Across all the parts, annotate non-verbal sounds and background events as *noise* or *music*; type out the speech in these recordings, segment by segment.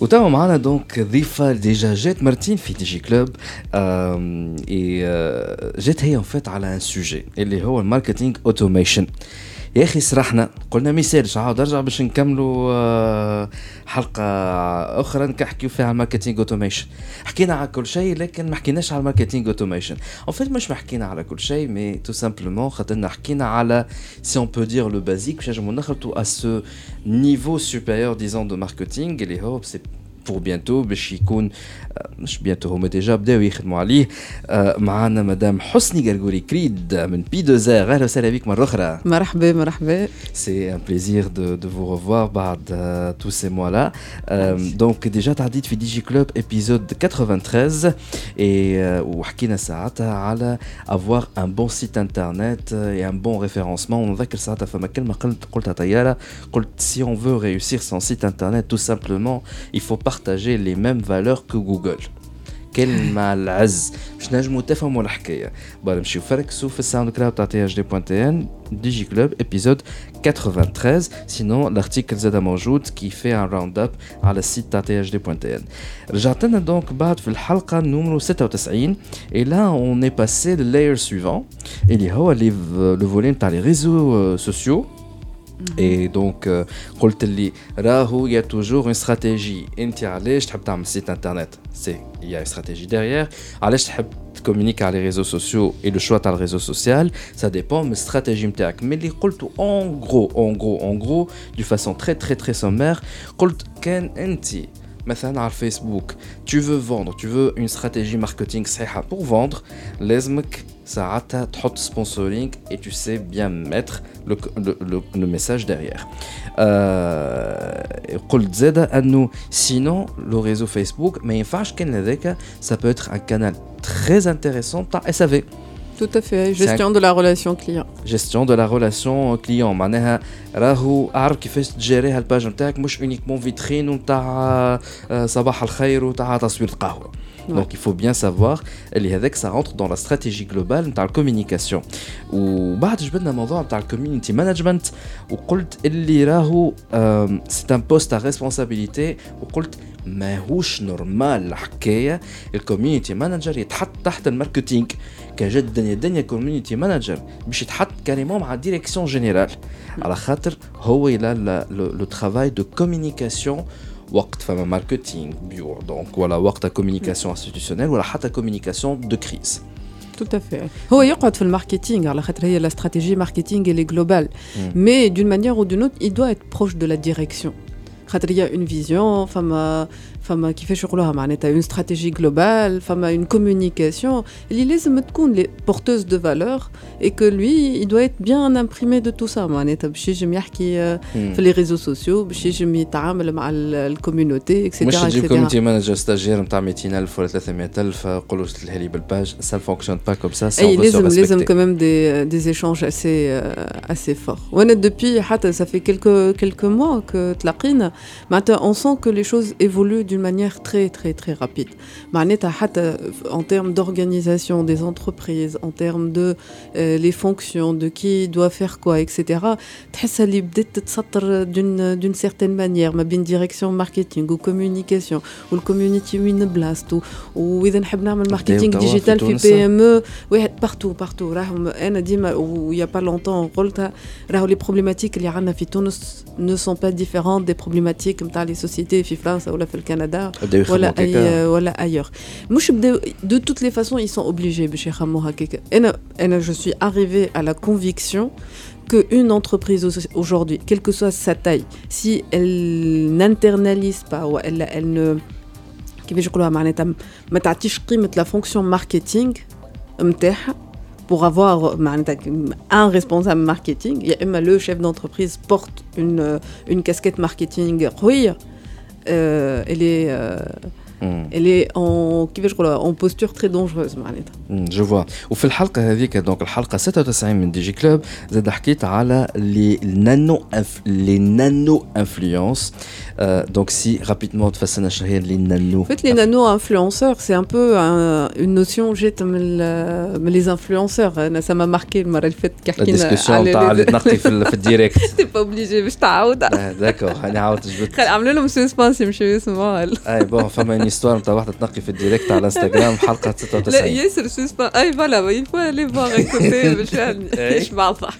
وتوا معنا دونك ضيفة ديجا جات مرتين في تي جي كلوب آم، اي آه، جات هي ان فيت على ان سوجي اللي هو الماركتينغ اوتوميشن يا اخي سرحنا قلنا ما يسالش عاود ارجع باش نكملوا آه، حلقه اخرى نحكيو فيها على الماركتينغ اوتوميشن حكينا على كل شيء لكن ما حكيناش على الماركتينغ اوتوميشن ان فيت مش ما حكينا على كل شيء مي تو سامبلومون خاطرنا حكينا على سي اون بو دير لو بازيك باش نجمو نخلطوا ا سو نيفو سوبيريور ديزون دو ماركتينغ اللي هو سي pour bientôt, Bishikun مش بيانتو هما ديجا بداو يخدموا عليه آه، معانا مدام حسني قرقوري كريد من بي دو زار اهلا وسهلا بك مره اخرى مرحبا مرحبا سي ان بليزير دو دو فو ريفوار بعد تو سي موا لا دونك ديجا تعديت في دي جي كلوب ابيزود 93 اي وحكينا ساعتها على افوار ان بون سيت انترنت اي ان بون ريفيرونسمون ونذكر ساعتها فما كلمه قلت قلتها طياره قلت si on veut réussir son site internet tout simplement il faut partager les mêmes valeurs que Google كلمة العز باش نجمو تفهموا الحكاية بقى نمشيو فركسوا في الساوند كلاود تاع تي اش دي بوان تي ان دي جي كلوب ابيزود 93 سينون الارتيكل زاد موجود كي في ان راوند اب على السيت تاع تي اش دي بوان تي ان رجعت لنا دونك بعد في الحلقة نمرو 96 et là on est passé le layer suivant اللي هو اللي لو فولي تاع لي ريزو سوسيو Et donc, euh, il y a toujours une stratégie. site internet c'est Il y a une stratégie derrière. tu communiques à les réseaux sociaux et le choix de le réseau social, ça dépend de la stratégie. Mais en gros, en gros, en gros, de façon très, très, très sommaire, quand تري تري تري سومير قلت كان انت مثلا على الفيسبوك tu veux vendre tu veux une stratégie marketing صحيحة pour vendre لازمك ساعتها تحط sponsoring et tu sais bien mettre le, le, le, le message derrière آه قلت زادة انه sinon le réseau Facebook ما ينفعش كان هذاك ça peut être un canal très intéressant تاع SAV tout à fait gestion de la relation client gestion de la relation client معناها راهو اعرف كيفاش تجاريها الباج نتاعك مش اونيكمون فيترين نتاع آه، صباح الخير وتاع تصوير القهوه دونك il faut bien savoir اللي هذاك ça rentre dans la stratégie globale نتاع الكوميونيكاسيون وبعد جبدنا موضوع نتاع الكوميونيتي مانجمنت وقلت اللي راهو سي ان بوست تاع ريسبونسابيلتي وقلت ماهوش نورمال الحكايه الكوميونيتي مانجر يتحط تحت الماركتينغ كان جات الدنيا الدنيا كوميونيتي مانجر باش يتحط كاريمون مع ديريكسيون جينيرال على خاطر هو الى لو ترافاي دو كوميونيكاسيون وقت فما ماركتينغ بيور دونك ولا وقت كوميونيكاسيون انستيتيوشنيل ولا حتى كوميونيكاسيون دو كريز tout à fait هو يقعد في الماركتينغ على خاطر هي لا استراتيجي ماركتينغ اللي جلوبال مي دون مانيير او دون اوت il doit être proche de la direction خاطر هي اون فيزيون فما فما كيفاش يقولوها معناتها اون استراتيجي جلوبال فما اون كوميونيكاسيون اللي لازم تكون لي بورتوز دو فالور اي كو لوي il doit être bien imprimé de tout ça معناتها باش يجم يحكي آه، في لي ريزو سوسيو باش يجم يتعامل مع الكوميونيتي مش اكسيتيرا تجيب اكسيتيرا كوميونيتي مانجر ستاجير نتاع 200000 ولا 300000 قولوا اشتريها لي بالباج ça ne fonctionne pas comme ça si on اي veut se لازم لازم respecter. quand même des, des échanges assez euh, assez forts وانا depuis حتى ça fait quelques quelques mois que تلاقينا معناتها on sent que les choses évoluent d'une manière très très très rapide. Bah, euh, en termes d'organisation des entreprises, en termes de euh, les fonctions, de qui doit faire quoi, etc. D'une, d'une certaine manière, ma bien direction marketing ou communication, ou le community win blast, ou, ou le marketing digital, fait PME, ouais, partout, partout. Il n'y a pas longtemps, les problématiques, les ne sont pas différentes des problématiques comme les sociétés, ou la Canada. ديفيرون دي بروبليماتيك نتاع لي سوسيتي في فرنسا ولا في الكندا بداو يخدموا ولا هكاكا. اي ولا ايور مش بداو دو توت لي فاسون ils sont obligés باش يخموا هكاك انا انا جو سوي arrivé à la conviction qu'une entreprise aujourd'hui, quelle que soit sa taille, si elle n'internalise pas ou elle, elle ne كيفاش نقولوها معناتها ما تعطيش قيمه la fonction marketing نتاعها pour avoir un responsable marketing, il y a le chef d'entreprise porte une, une casquette marketing oui, euh, elle est euh, elle est en en posture très dangereuse je vois وفي الحلقه هذيك دونك الحلقه 96 من دي جي كلوب زاد حكيت على لي نانو لي نانو انفلونس دونك سي رابيدمون تفسرنا شنو هي لي نانو En fait, les nano-influenceurs, c'est un peu un, une notion جات من, من les influenceurs. أنا ça m'a marqué المرة اللي فاتت كي حكينا *laughs* الديسكسيون تاع اللي تنقي في, في الديريكت T'es pas obligé باش تعاودها. داكور انا عاودت جبت عملوا لهم سسبانس يمشيو يسمعوها. اي بون فما une histoire نتاع واحده تنقي في الديريكت على انستغرام حلقه 96 لا ياسر سسبانس اي فوالا il faut aller voir écouter باش يشبع الضحك.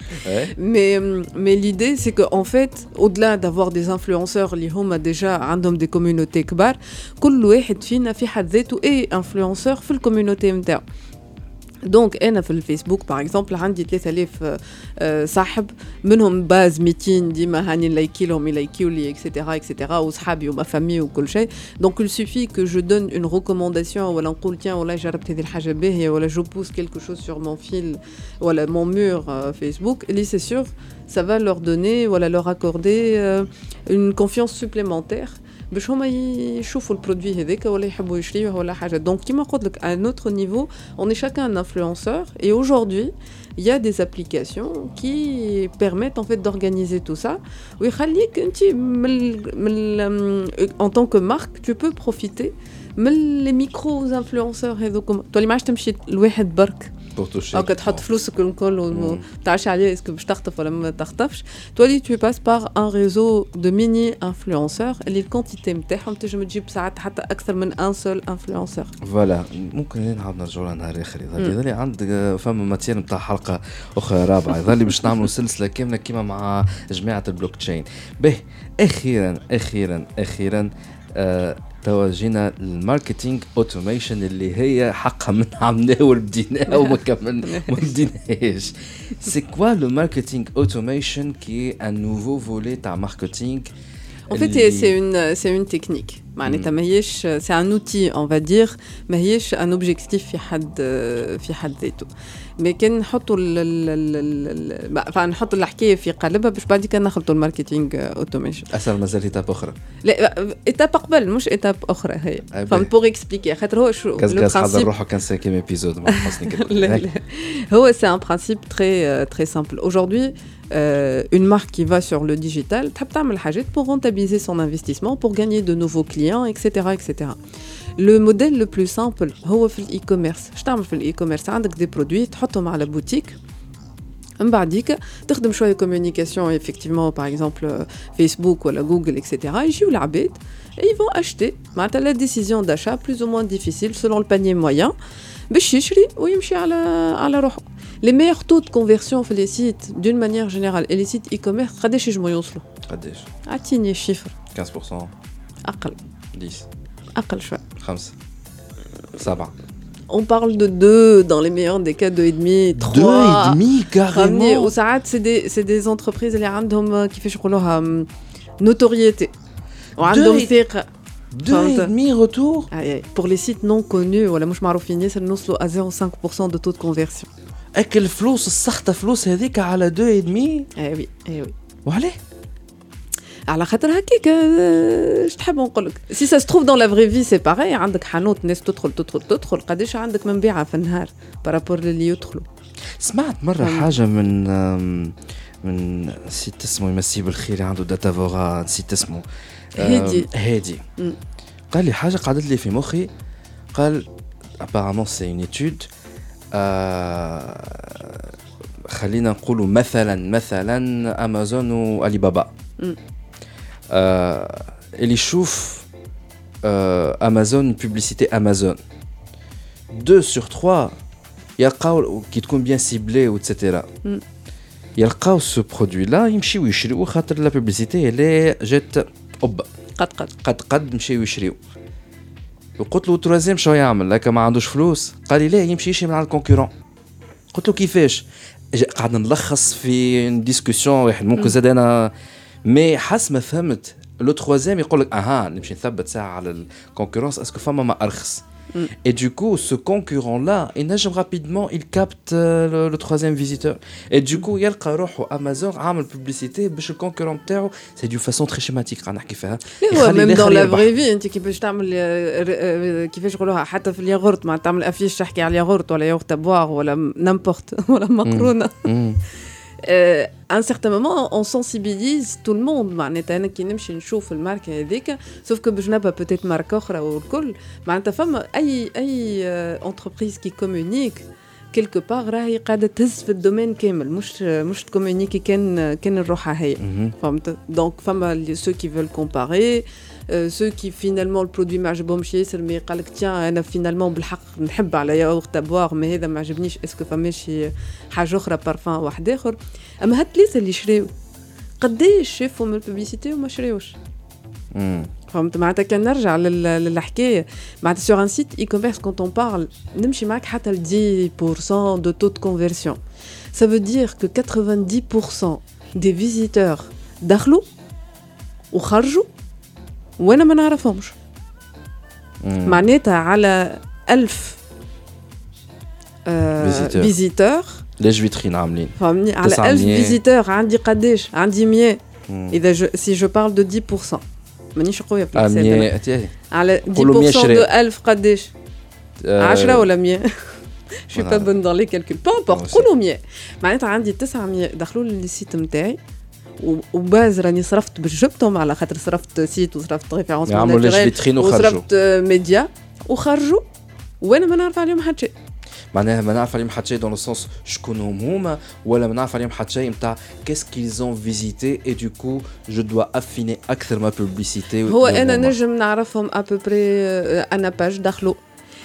Mais mais l'idée c'est que en fait au-delà d'avoir des influenceurs اللي هما déjà عندهم des communautés كبار كل واحد فينا في حد ذاته اي انفلونسور في الكوميونيتي نتاعو دونك انا في الفيسبوك باغ اكزومبل عندي 3000 صاحب منهم باز 200 ديما هاني نلايكي لهم يلايكيو لي اكسيتيرا اكسيتيرا وصحابي وما فامي وكل شيء دونك il suffit que je donne une recommandation ولا نقول tiens والله جربت هذه الحاجه باهيه ولا جو بوست quelque chose sur mon fil ولا mon mur Facebook اللي c'est sûr ça va leur donner ولا leur accorder une confiance supplémentaire باش هما يشوفوا البرودوي هذاك ولا يحبوا يشريوه ولا حاجه دونك كيما قلت لك à notre niveau on est chacun un influenceur et aujourd'hui il y a des applications qui permettent en fait d'organiser tout ça ويخليك انت من, من en tant que marque tu peux profiter من les micro influenceurs هذوك تولي ما عادش تمشي لواحد برك أو تحط فلوسك الكل وتعشي عليه اسكو باش تخطف ولا ما تخطفش. تولي تو باس باغ ان ريزو دو ميني انفلونسور اللي الكونتيتي نتاعهم تنجم تجيب ساعات حتى أكثر من ان سول انفلونسور فوالا ممكن نعاود نرجعوا لها نهار آخر. يظل لي عندك فما ماتير نتاع حلقة أخرى رابعة. يظل لي باش نعملوا سلسلة كاملة كيما مع جماعة البلوك تشين. به أخيرا أخيرا أخيرا آه توا جينا الماركتينغ اوتوميشن اللي هي حقها من عملناه وبديناه *laughs* وما كملنا ما بديناهاش سي كوا لو ماركتينغ اوتوميشن كي ان نوفو فولي تاع ماركتينغ En fait, c'est une, c'est une technique. معناتها ماهيش سي ان اوتي اون فا ماهيش ان اوبجيكتيف في حد في حد ذاته مي كان نحطوا فنحطوا الحكاية في قالبها باش بعد كان نخلطوا الماركتينغ اوتوميشن أصلا مازال ايتاب أخرى. لا ايتاب قبل مش ايتاب أخرى هي. فهمت بوغ اكسبليكي خاطر هو شو لو حضر روحه كان سانكيم *laughs* ايبيزود هو سي ان برانسيب تري تري سامبل اودروي euh, une marque qui va sur le digital, pour rentabiliser son investissement, pour gagner de nouveaux clients, etc. etc. Le modèle le plus simple, c'est l'e-commerce. Je t'aime في l'e-commerce, عندك des produits, تحطهم على boutique. من بعديك تخدم شويه communication effectivement par exemple Facebook ou Google etc. يجيو العباد et ils vont acheter معناتها la décision d'achat plus ou moins difficile selon le panier moyen باش يشري ويمشي على على روحه les meilleurs taux de conversion sur les sites d'une manière générale et les sites e-commerce قداش يجموا يوصلوا قداش اعطيني chiffre 15% اقل 10 اقل شويه Rams. Ça va. On parle de 2, dans les meilleurs des cas, 2,5, 3. 2,5 carrément. Au c'est des, c'est des entreprises, les random euh, qui fait leur euh, notoriété. Random deux et demi retour ah, eh, Pour les sites non connus, voilà, moi je m'arrofine, ça nous à 0,5% de taux de conversion. Et quel flou, ce sarta flou, c'est dit qu'à la deux et demi Eh oui, eh oui. Voilà. على خاطر هكاك اش تحب نقول لك؟ سي سا ستروف دون لا فري في سي باغي عندك حانوت ناس تدخل تدخل تدخل. قداش عندك من بيعة في النهار بارابور للي يدخلوا؟ سمعت مرة حاجة من من نسيت اسمه يمسيه بالخير عنده داتا فورا نسيت اسمه. هادي. هادي. قال لي حاجة قعدت لي في مخي. قال apparemment c'est une étude. آه خلينا نقولوا مثلا مثلا امازون والي بابا آه اللي يشوف آه امازون بوبليسيتي امازون 2 sur 3 يلقاو كي تكون بيان سيبلي وتسيتيرا يلقاو سو برودوي لا يمشيو يشريو خاطر لا بوبليسيتي اللي جات اوبا قد قد قد قد مشيو يشريو وقلت له تروازيام شو يعمل لك ما عندوش فلوس قال لي لا يمشي يشري من على الكونكورون قلت له كيفاش قاعد نلخص في ديسكسيون واحد ممكن زاد انا مي حس ما فهمت لو تروازيام يقول لك اها نمشي نثبت ساعه على الكونكورونس اسكو فما ما ارخص Et du coup, ce concurrent-là, il nage rapidement, il capte euh, le, le troisième visiteur. Et du coup, il y a le Amazon, Amazon a une publicité, le concurrent c'est d'une façon très schématique. même dans la vraie vie, tu peux تعمل كيفاش يقولوها حتى في الياغورت ما تعمل افيش تحكي على الياغورت ولا ياغورت *laughs* بواغ ولا نامبورت ولا مقرونه euh, à un certain moment, on sensibilise tout le monde. معناتها كي نمشي نشوف الماركه هذيك sauf que باش نبقى peut-être ماركه اخرى والكل معناتها فما اي اي entreprise qui communique quelque part راهي قاعده تهز في الدومين كامل مش مش تكومونيكي كان كان روحها هي فهمت دونك فما ceux qui veulent comparer ceux qui finalement le produit ما عجبهمش ياسر مي قال لك تيان انا فينالمون بالحق نحب على ياغورت بواغ ما هذا ما عجبنيش اسكو فماشي حاجه اخرى بارفان واحد اخر اما هاد الثلاثه اللي شراو قداش شافوا من الببليسيتي وما شراوش فهمت معناتها كان نرجع للحكايه معناتها سور ان سيت اي كوميرس كونت اون بارل نمشي معاك حتى ل 10% دو تو دو كونفرسيون ça veut dire que 90% des visiteurs دخلوا وخرجوا وانا ما نعرفهمش معناتها على ألف آه فيزيتور ليش فيترين عاملين فهمني على 1000 فيزيتور عندي قداش عندي 100 اذا جو سي جو بارل دو 10% مانيش قويه في الحساب على 10% دو 1000 قداش 10 ولا 100 je suis pas bonne dans les calculs peu importe قولوا 100 معناتها عندي 900 دخلوا لي السيت نتاعي وباز راني صرفت باش جبتهم على خاطر صرفت سيت وصرفت ريفيرونس وصرفت ميديا وخرجوا. وأنا ما نعرف عليهم حتى شيء. معناها ما نعرف عليهم حتى شيء دون لو سونس شكون هما ولا ما نعرف عليهم حتى شيء نتاع كيس كيلز فيزيتي اي دو كو جو دوا افيني أكثر ما بوبليسيتي هو أنا نجم نعرفهم ابوبري أنا باج دخلوا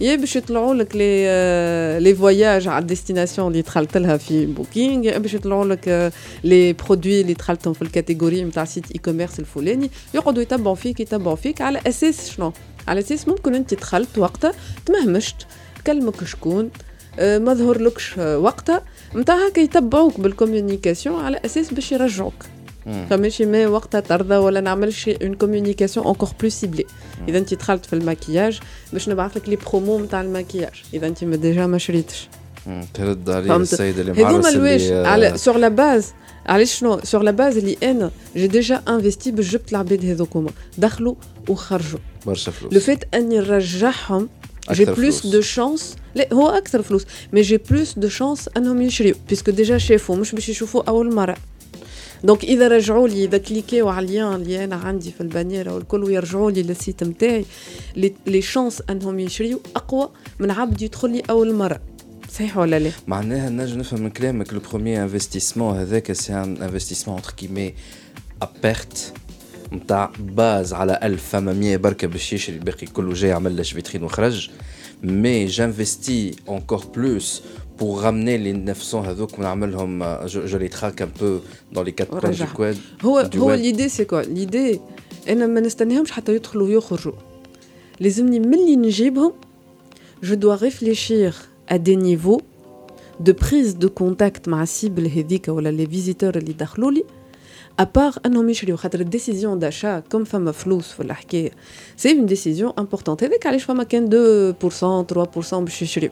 يا باش يطلعوا لك لي لي فواياج على الديستيناسيون اللي دخلت لها في بوكينغ يا باش يطلعوا لك لي برودوي اللي دخلتهم في الكاتيجوري نتاع سيت اي كوميرس الفلاني. يقعدوا يتبعوا فيك يتبعوا فيك على أساس شنو؟ على أساس ممكن أنت دخلت وقتها تمهمشت. كلمك شكون؟ ما ظهرلكش وقتها. نتاع هكا يتبعوك بالكوميونيكاسيون على أساس باش يرجعوك. فماشي ما وقتها ترضى ولا نعمل شي اون كوميونيكاسيون انكور بلو سيبلي اذا انت دخلت في الماكياج باش نبعث لك لي برومو نتاع الماكياج اذا انت ديجا ما شريتش ترد عليه السيد اللي معرس اللي على سور لا باز علاش شنو سور لا باز اللي انا جي ديجا انفستي باش جبت العباد هذوكما دخلوا وخرجوا برشا فلوس لو فيت اني نرجعهم جي بلوس دو شانس لا هو اكثر فلوس مي جي بلوس دو شانس انهم يشريو بيسكو ديجا شافوا مش باش يشوفوا اول مره دونك إذا رجعوا لي إذا كليكيو على اللين اللي أنا عندي في البانيره والكل ويرجعوا لي للسيت نتاعي لي شانس أنهم يشريوا أقوى من عبد يدخل لي أول مرة صحيح ولا لا؟ معناها نجم نفهم من كلامك لو بروميير انفستيسمون هذاك سي ان انفستيسمون انتر كيمي ا بيرت نتاع باز على 1000 فما 100 بركة باش يشري الباقي كله جاي عمل لاش فيترين وخرج مي جانفستي انكور بلوس pour ramener les 900 هذوك ونعملهم je, je les traque un peu dans les quatre coins du quad هو هو l'idée c'est quoi l'idée انا ما نستناهمش حتى يدخلوا ويخرجوا لازمني ملي نجيبهم je dois réfléchir à des niveaux de prise de contact مع السيبل هذيك ولا لي فيزيتور اللي دخلوا لي ابار انهم يشريو خاطر الديسيزيون داشا كوم فما فلوس في الحكايه سي اون ديسيزيون امبورطونت هذاك علاش فما كان 2% 3% باش يشريو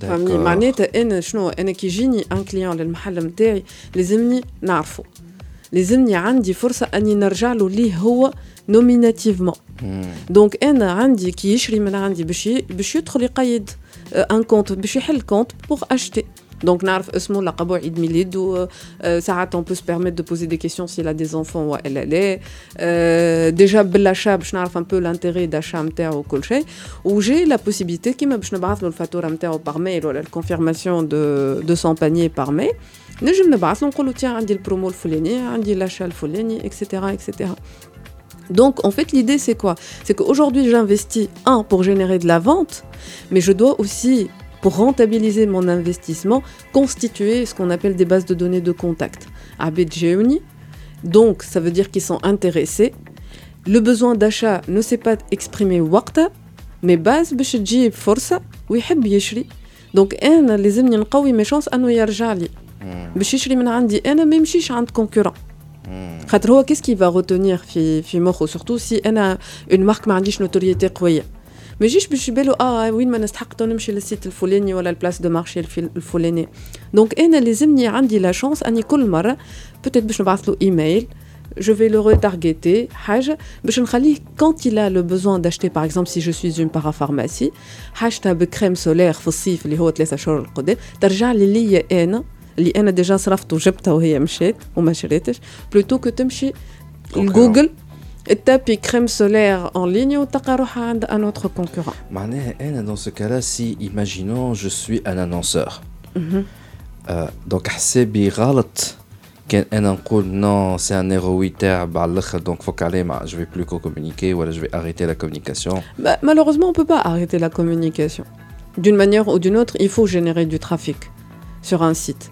فهمني؟ معناتها أنا شنو؟ أنا كي يجيني ان كليون للمحل نتاعي لازمني نعرفه لازمني عندي فرصة أني نرجع له ليه هو نوميناتيفمون دونك أنا عندي كي يشري من عندي باش باش يدخل يقيد ان كونت باش يحل كونت بوغ اشتي Donc, نعرف اسمه لقبه عيد ميلاد و ساعات on peut se permettre de poser des questions s'il a des enfants ou elle elle est. Euh, déjà بالachat باش نعرف un peu l'intérêt d'achat نتاعو وكل شيء. و j'ai la possibilité كيما باش نبعث له الفاتورة نتاعو par mail ولا الconfirmation de de son panier par mail. نجم نبعث له نقول له tiens عندي البرومو الفلاني عندي l'achat الفلاني etc etc. Donc, en fait, l'idée, c'est quoi C'est qu'aujourd'hui, j'investis, un, pour générer de la vente, mais je dois aussi, pour rentabiliser mon investissement, constituer ce qu'on appelle des bases de données de contact. Abedjeuni. Donc, ça veut dire qu'ils sont intéressés. Le besoin d'achat ne s'est pas exprimé waqta, mais base باش تجيب فرصة ويحب يشري. Donc, انا لازمني نقوي mes chances انه يرجع لي. باش يشري من عندي انا ما يمشيش عند concurrent. qu'est-ce qu'il va retenir في في مخه surtout si انا une marque ما عنديش notoriété قويه ما يجيش باش يبالو اه وين ما نستحق نمشي للسيت الفلاني ولا البلاس دو مارشي الفلاني دونك انا لازمني عندي لا شانس اني كل مره بوتيت باش نبعث له ايميل je vais le retargeter حاجه باش نخليه quand il a le besoin d'acheter par exemple si je suis une parapharmacie حاجتها بكريم سولير في الصيف اللي هو ثلاثة شهور القدام ترجع لي ليا انا اللي انا ديجا صرفت وجبتها وهي مشات وما شريتش بلوتو كو تمشي لجوجل تابي كريم سولير en ligne وتلقى روحها عند ان اوتر كونكورون معناها انا dans ce cas-là si imaginons je suis un annonceur دونك حسابي غلط كان انا نقول نو سي ان ايرو تاعب على الاخر دونك فوك عليه ما جو في بلو كومونيكي ولا جو في اريتي لا كومونيكاسيون malheureusement on peut pas arrêter la communication d'une manière ou d'une autre il faut générer du trafic sur un site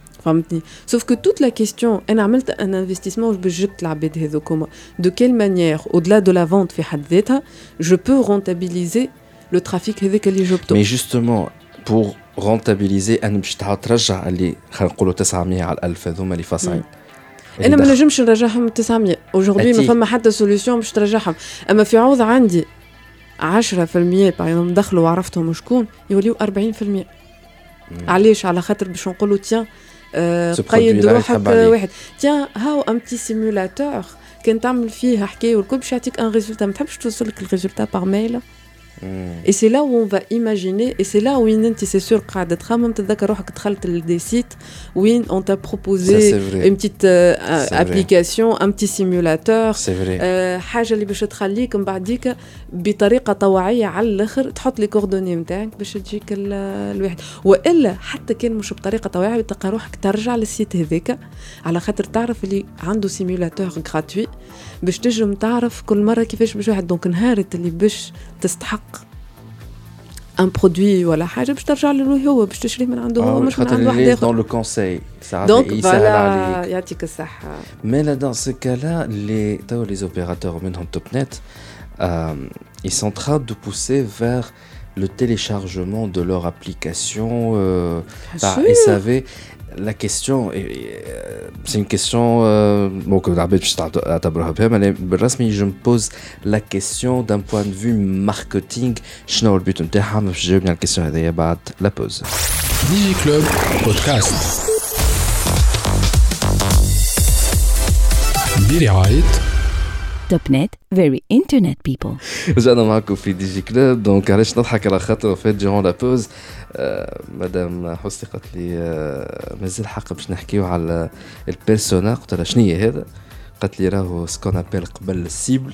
فهمتني؟ سوف كو توت لا كيستيون أنا عملت أن انفستيسمون باش جبت العباد هذوكما دو كيل مانيير أو دلا دو لا فونت في حد ذاتها جو بو رونتابيليزي لو ترافيك هذاك اللي جبته؟ مي جوستومون بور رونتابيليزي أنا باش تعاود ترجع اللي خلينا نقولوا 900 على 1000 هذوما اللي فاصعين أنا ما نجمش نرجعهم 900 اجوردي ما فما حتى سوليسيون باش ترجعهم. أما في عوض عندي 10% باغ دخلوا وعرفتهم شكون؟ يوليو 40% علاش؟ على خاطر باش نقولوا تيان قيد روحك واحد تيان هاو ام بتي سيمولاتور كان تعمل فيه حكايه والكل باش يعطيك ان ريزولتا ما تحبش توصل لك الريزولتا باغ ميل Et c'est là où on va imaginer, et c'est là où c'est sûr قاعدة تخمم تتذكر روحك دخلت لدي سيت وين on t'a proposé une petite euh, application, un petit simulateur حاجة اللي باش تخليك من بعديك بطريقة طوعية على الآخر تحط لي كوردوني نتاعك باش تجيك الواحد والا حتى كان مش بطريقة طوعية تلقى روحك ترجع للسيت هذاك على خاطر تعرف اللي عنده سيمولاتور غراتوي باش تجم تعرف كل مرة كيفاش باش واحد دونك نهارت اللي باش تستحق ان برودوي ولا حاجه باش ترجع له هو باش تشري من عنده هو مش من عند واحد اخر دون لو كونساي دونك فوالا يعطيك الصحه مي لا دون سو كالا لي تو لي اوبيراتور منهم توب نت ils sont en train de pousser vers le téléchargement de leur application. Euh, bah, et savez, la question, c'est une question, bon, je me pose la question d'un point de vue marketing. Je n'ai but je bien la question la pause. DigiClub Podcast. توب very internet people. رجعنا معكم في دي جي كلوب دونك علاش نضحك على خاطر فات جيرون لا بوز مدام حسني قالت لي مازال حق باش نحكيو على البيرسونا قلت لها شنو هي هذا؟ قالت لي راهو سكون ابيل قبل السيبل.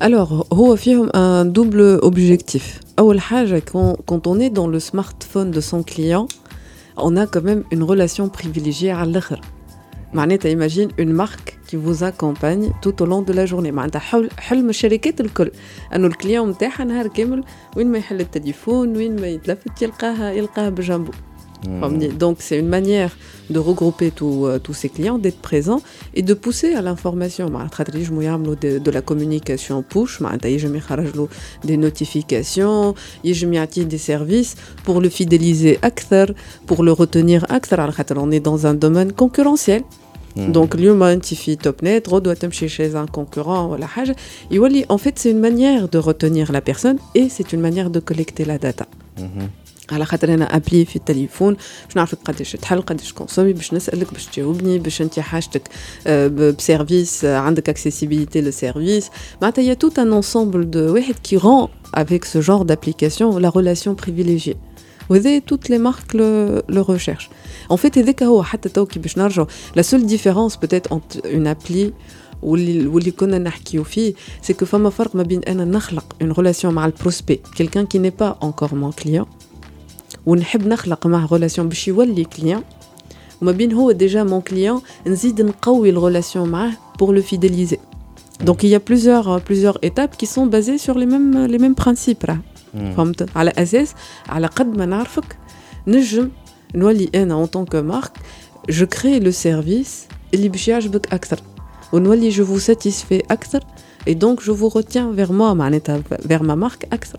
Alors, هو فيهم un double objectif. أول حاجة quand on est dans le smartphone de son client, on a quand même une relation privilégiée à l'autre. معناتها imagine une marque qui vous accompagne tout au long de la journée معناتها حل حلم الشركات الكل انه الكليون نتاعها نهار كامل وين ما يحل التليفون وين ما يتلفت يلقاها يلقاها بجنبه Mmh. Donc c'est une manière de regrouper euh, tous euh, ces clients, d'être présent et de pousser à l'information. Je De, de la communication push, je des notifications, je des services pour le fidéliser pour le retenir On est dans un domaine concurrentiel. Mmh. Donc, l'humain, Tifi TopNet, doit aller chez un concurrent la haja. En fait, c'est une manière de retenir la personne et c'est une manière de collecter la data. Mmh. على خاطر انا ابلي في التليفون باش نعرفك قداش تحل قداش كونسومي باش نسالك باش تجاوبني باش انت حاجتك بسيرفيس عندك اكسيسيبيليتي للسيرفيس معناتها يا توت ان انسومبل دو واحد كي رون avec ce genre d'application la relation privilégiée وهذا toutes les marques le, le recherchent en fait هذاك هو حتى تو كي باش نرجعوا la seule différence peut-être entre une appli واللي واللي كنا نحكيو فيه سي كو فما فرق ما بين انا نخلق اون ريلاسيون مع البروسبي quelqu'un qui n'est pas encore mon client ونحب نخلق معاه ريلاسيون باش يولي كليان وما بين هو ديجا مون كليان نزيد نقوي الريلاسيون معاه pour le fidéliser donc il y a plusieurs plusieurs étapes qui sont basées sur les mêmes les mêmes principes راه فهمت على اساس على قد ما نعرفك نجم نولي انا en tant que marque je crée le service اللي باش يعجبك اكثر ونولي je vous satisfais اكثر et donc je vous retiens vers moi معناتها vers ma marque اكثر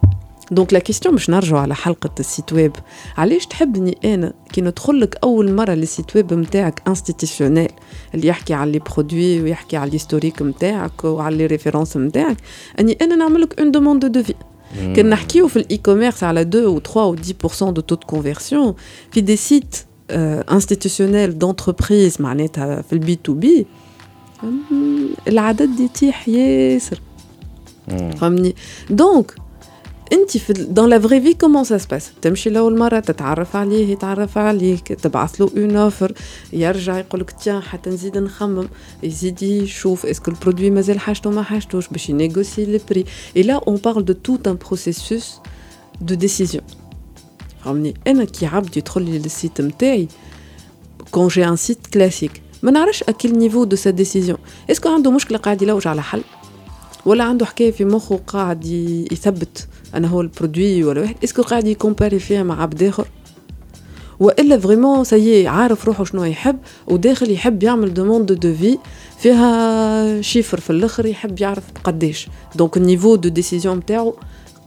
دونك لا كيستيون باش نرجعوا على حلقه السيت ويب علاش تحبني انا كي ندخل لك اول مره للسيت ويب نتاعك انستيتيسيونيل اللي يحكي على لي برودوي ويحكي على الهيستوريك نتاعك وعلى لي ريفيرونس نتاعك اني انا نعمل لك اون دوموند دو في كان نحكيو في الاي كوميرس على 2 و 3 و 10% دو تو دو كونفرسيون في دي سيت انستيتيسيونيل دونتربريز معناتها في البي تو بي العدد يتيح ياسر فهمني دونك انت في dans la vraie vie comment ça se passe تمشي لاول مره تتعرف عليه يتعرف عليك تبعث له اون اوفر يرجع يقول لك تيان حتى نزيد نخمم يزيد يشوف اسكو البرودوي مازال حاجته ما حاجتوش باش ينيغوسي لي بري اي لا اون بارل دو توت ان بروسيسوس دو ديسيزيون فهمني انا كي عبد يدخل لي للسيت نتاعي كون جي ان سيت كلاسيك ما نعرفش اكيل نيفو دو سا ديسيزيون اسكو عنده مشكله قاعد يلوج على حل ولا عنده حكاية في مخه قاعد يثبت أنا هو البرودوي ولا واحد. اسكو قاعد يكومباري فيها مع عبد آخر؟ وإلا فريمون سي عارف روحه شنو يحب وداخل يحب يعمل دوموند دو في فيها شيفر في الآخر يحب يعرف قداش دونك النيفو دو ديسيزيون نتاعو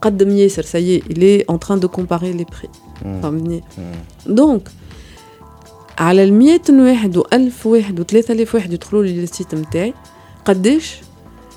قدم ياسر سي الي اون تران دو كومباري لي بري فهمتني؟ دونك على ال واحد و 1000 واحد و 3000 واحد يدخلوا لي السيت نتاعي قداش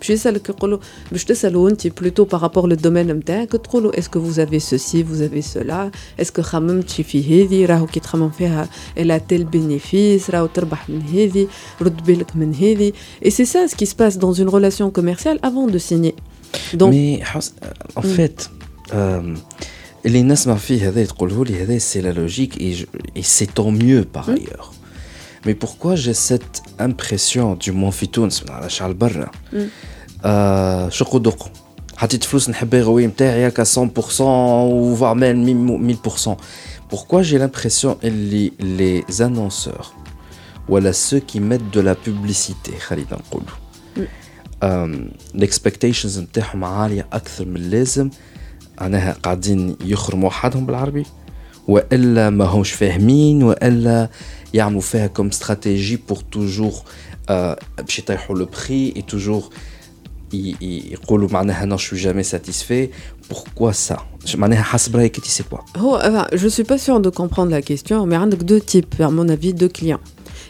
باش يسالك يقولوا باش تسالوا انت بلوتو بارابور للدومين نتاعك تقولوا اسكو فوز افي سوسي فوز افي سولا اسكو خممتي في هذه راهو كي تخمم فيها الا تيل بينيفيس راهو تربح من هذه رد بالك من هذه اي سي سا سكي سباس دون اون ريلاسيون كوميرسيال افون دو سيني دونك مي ان فيت اللي نسمع فيه هذا تقوله لي هذا سي لا لوجيك اي سي طون ميو باغ ايور Mais pourquoi j'ai cette impression, du moins في تونس من على شعل برا آه شقو دقو حطيت فلوس نحب يغوي نتاعي هكا 100% ou voire même 1000%. Pourquoi j'ai l'impression que les annonceurs voilà ceux qui mettent de la publicité خلينا نقولوا l'expectations نتاعهم عالية أكثر من اللازم معناها قاعدين يخرموا حدهم بالعربي والا ما همش فاهمين والا يعملوا فيها كوم استراتيجي بور توجور باش يطيحوا لو بري اي توجور يقولوا معناها نو شو جامي ساتيسفي pourquoi ça معناها حسب رايك انت سي كوا هو je suis pas sûr de comprendre la question mais عندك deux types à mon avis deux clients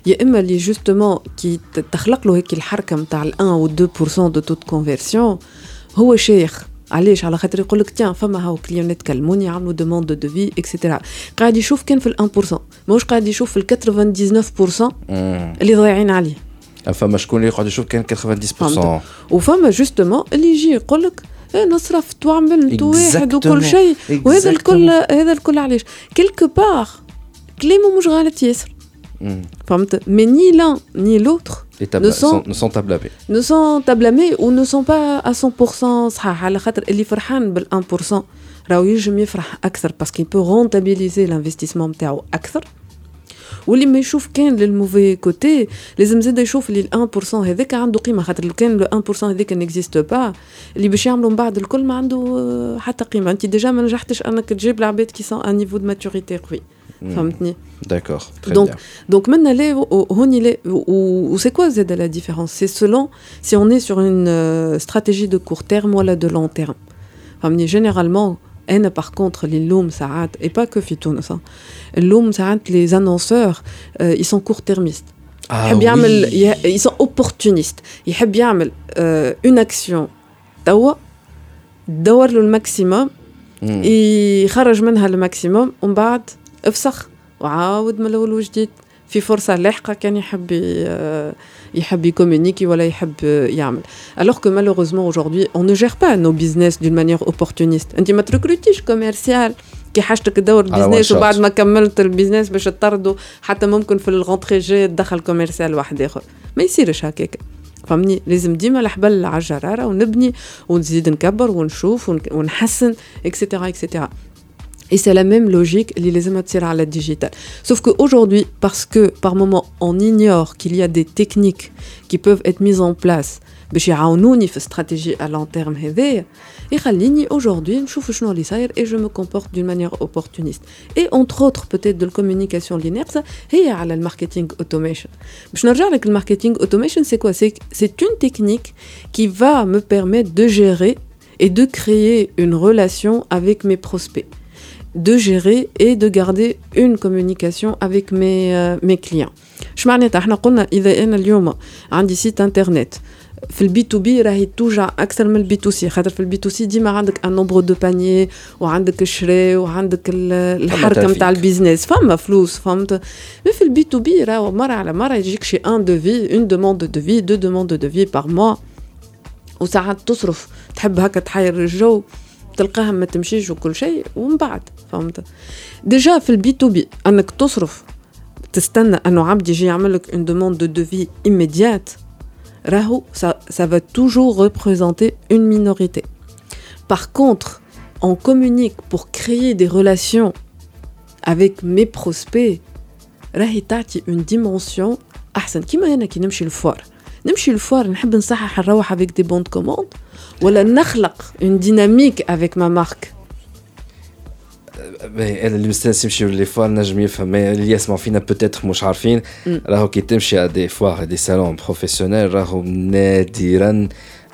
يا اما اللي جوستومون كي تخلق له هيك الحركه نتاع ال 1 و 2% دو توت كونفرسيون هو شيخ علاش؟ على خاطر يقول لك تيان فما هاو كليون يتكلموني يعملوا دوموند دو في اكسيتيرا قاعد يشوف كان في ال 1% ماهوش قاعد يشوف في ال 99% اللي ضايعين عليه. فما شكون اللي يقعد يشوف كان 90% وفما جوستومون اللي يجي يقول لك إيه نصرف وعمل انت واحد وكل شيء. وهذا الكل هذا الكل علاش؟ كيلكو بار كلامه مش غلط ياسر. Mais ni l'un ni l'autre ne sont, ne sont tablés. Ne sont tablés ou ne sont pas à 100% صحاح على خاطر اللي فرحان بال 1% راهو ينجم يفرح اكثر باسكو peut rentabiliser l'investissement نتاعو اكثر واللي ما يشوف كان للموفي كوتي لازم زاد يشوف اللي 1% هذاك عنده قيمه خاطر كان لو 1% هذاك نيكزيست با اللي باش يعملوا من بعد الكل ما عنده حتى قيمه انت ديجا ما نجحتش انك تجيب العباد كي سون ان نيفو دو ماتوريتي قوي D'accord. donc, donc maintenant, où c'est quoi la différence C'est selon si on est sur une euh, stratégie de court terme ou de long terme. Généralement, par contre, les looms, ça et pas que Fitoun, ça. Looms, les annonceurs, euh, ils sont court-termistes. Ah, oui. ils sont opportunistes. Ils aiment bien euh, une action. Dawa, le maximum. Et خرج منها le maximum. On بعد افسخ وعاود من الأول وجديد في فرصة لاحقه كان يحب يحب يكومونيكي ولا يحب يعمل. Alors que malheureusement aujourd'hui on ne gère pas nos business d'une manière opportuniste. أنت ما تركروتيش كوميرسيال كي حاجتك تدور بيزنس وبعد ما كملت البيزنس باش تطردوا حتى ممكن في الغونتري جي تدخل كوميرسيال واحد آخر. ما يصيرش هكاك. فهمني؟ لازم ديما الحبل على الجراره ونبني ونزيد نكبر ونشوف ونحسن اكسيتيرا اكسيتيرا Et c'est la même logique, les à la digitale. Sauf qu'aujourd'hui, parce que par moment on ignore qu'il y a des techniques qui peuvent être mises en place, une stratégie à long terme et aujourd'hui et je me comporte d'une manière opportuniste. Et entre autres peut-être de la communication linéaire et le marketing automation. je avec le marketing automation c'est quoi c'est une technique qui va me permettre de gérer et de créer une relation avec mes prospects de gérer et de garder une communication avec mes, euh, mes clients. Je احنا قلنا اذا انا اليوم عندي سيت انترنت في البي تو بي راهي توجع اكثر من البي تو سي خاطر في البي تو سي ديما عندك ان نومبر دو بانيي وعندك الشراء وعندك الحركه نتاع البيزنس فما فلوس فهمت مي في البي تو بي راهو مره على مره يجيك شي ان دو في اون دوموند دو في دو دوموند دو في بار موا وساعات تصرف تحب هكا تحير الجو تلقاها ما تمشيش وكل شيء ومن بعد فهمت ديجا في البي تو بي انك تصرف تستنى انه عبد يجي يعمل لك اون دوموند دو دوفي ايميديات راهو ça va toujours représenter une minorité par contre on communique pour créer des relations avec mes prospects راهي تعطي une dimension احسن كيما انا كي نمشي الفوار نمشي الفوار نحب نصحح نروح avec des bons de commande ولا نخلق une dynamique avec ma marque انا اللي مستانس يمشي لي فوار نجم يفهم اللي يسمعوا فينا بوتيتر مش عارفين راهو كي تمشي دي فوار دي سالون بروفيسيونيل راهو نادرا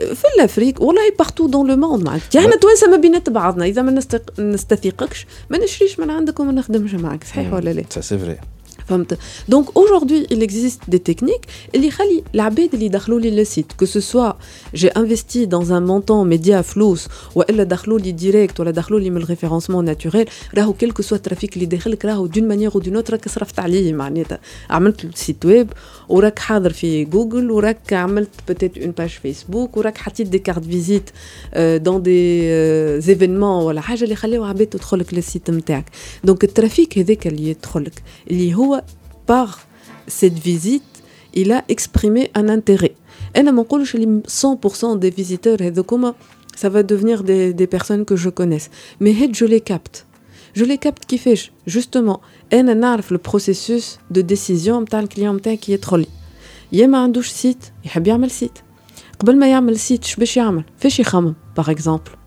في الافريك والله بارتو دون لو موند معناتها إحنا توانسه ما بينات بعضنا إذا ما نستثقكش ما نشريش من عندك وما نخدمش معك صحيح ولا لا؟ سي فري Donc aujourd'hui, il existe des techniques et les l'abed li le site que ce soit j'ai investi dans un montant média flous ou elle dakhlo li direct ou la dakhlo li le référencement naturel راهو quel que soit le trafic li داخلك راهو d'une manière ou d'une autre راك صرفت عليه معناتها عملت site web وراك حاضر في جوجل وراك عملت peut-être une page Facebook وراك حطيت des cartes visite dans des événements ولا حاجه اللي خليو عباد تدخلك للسيت نتاعك دونك الترافيك هذاك اللي يدخلك اللي هو par cette visite, il a exprimé un intérêt. Et là, 100% des visiteurs, ça va devenir des, personnes que je connaisse. Mais je les capte. Je les capte qui fait justement. le processus de décision le client qui est trollé. Il y a un site, il a bien le site. Avant de faire le site, je vais faire Par exemple.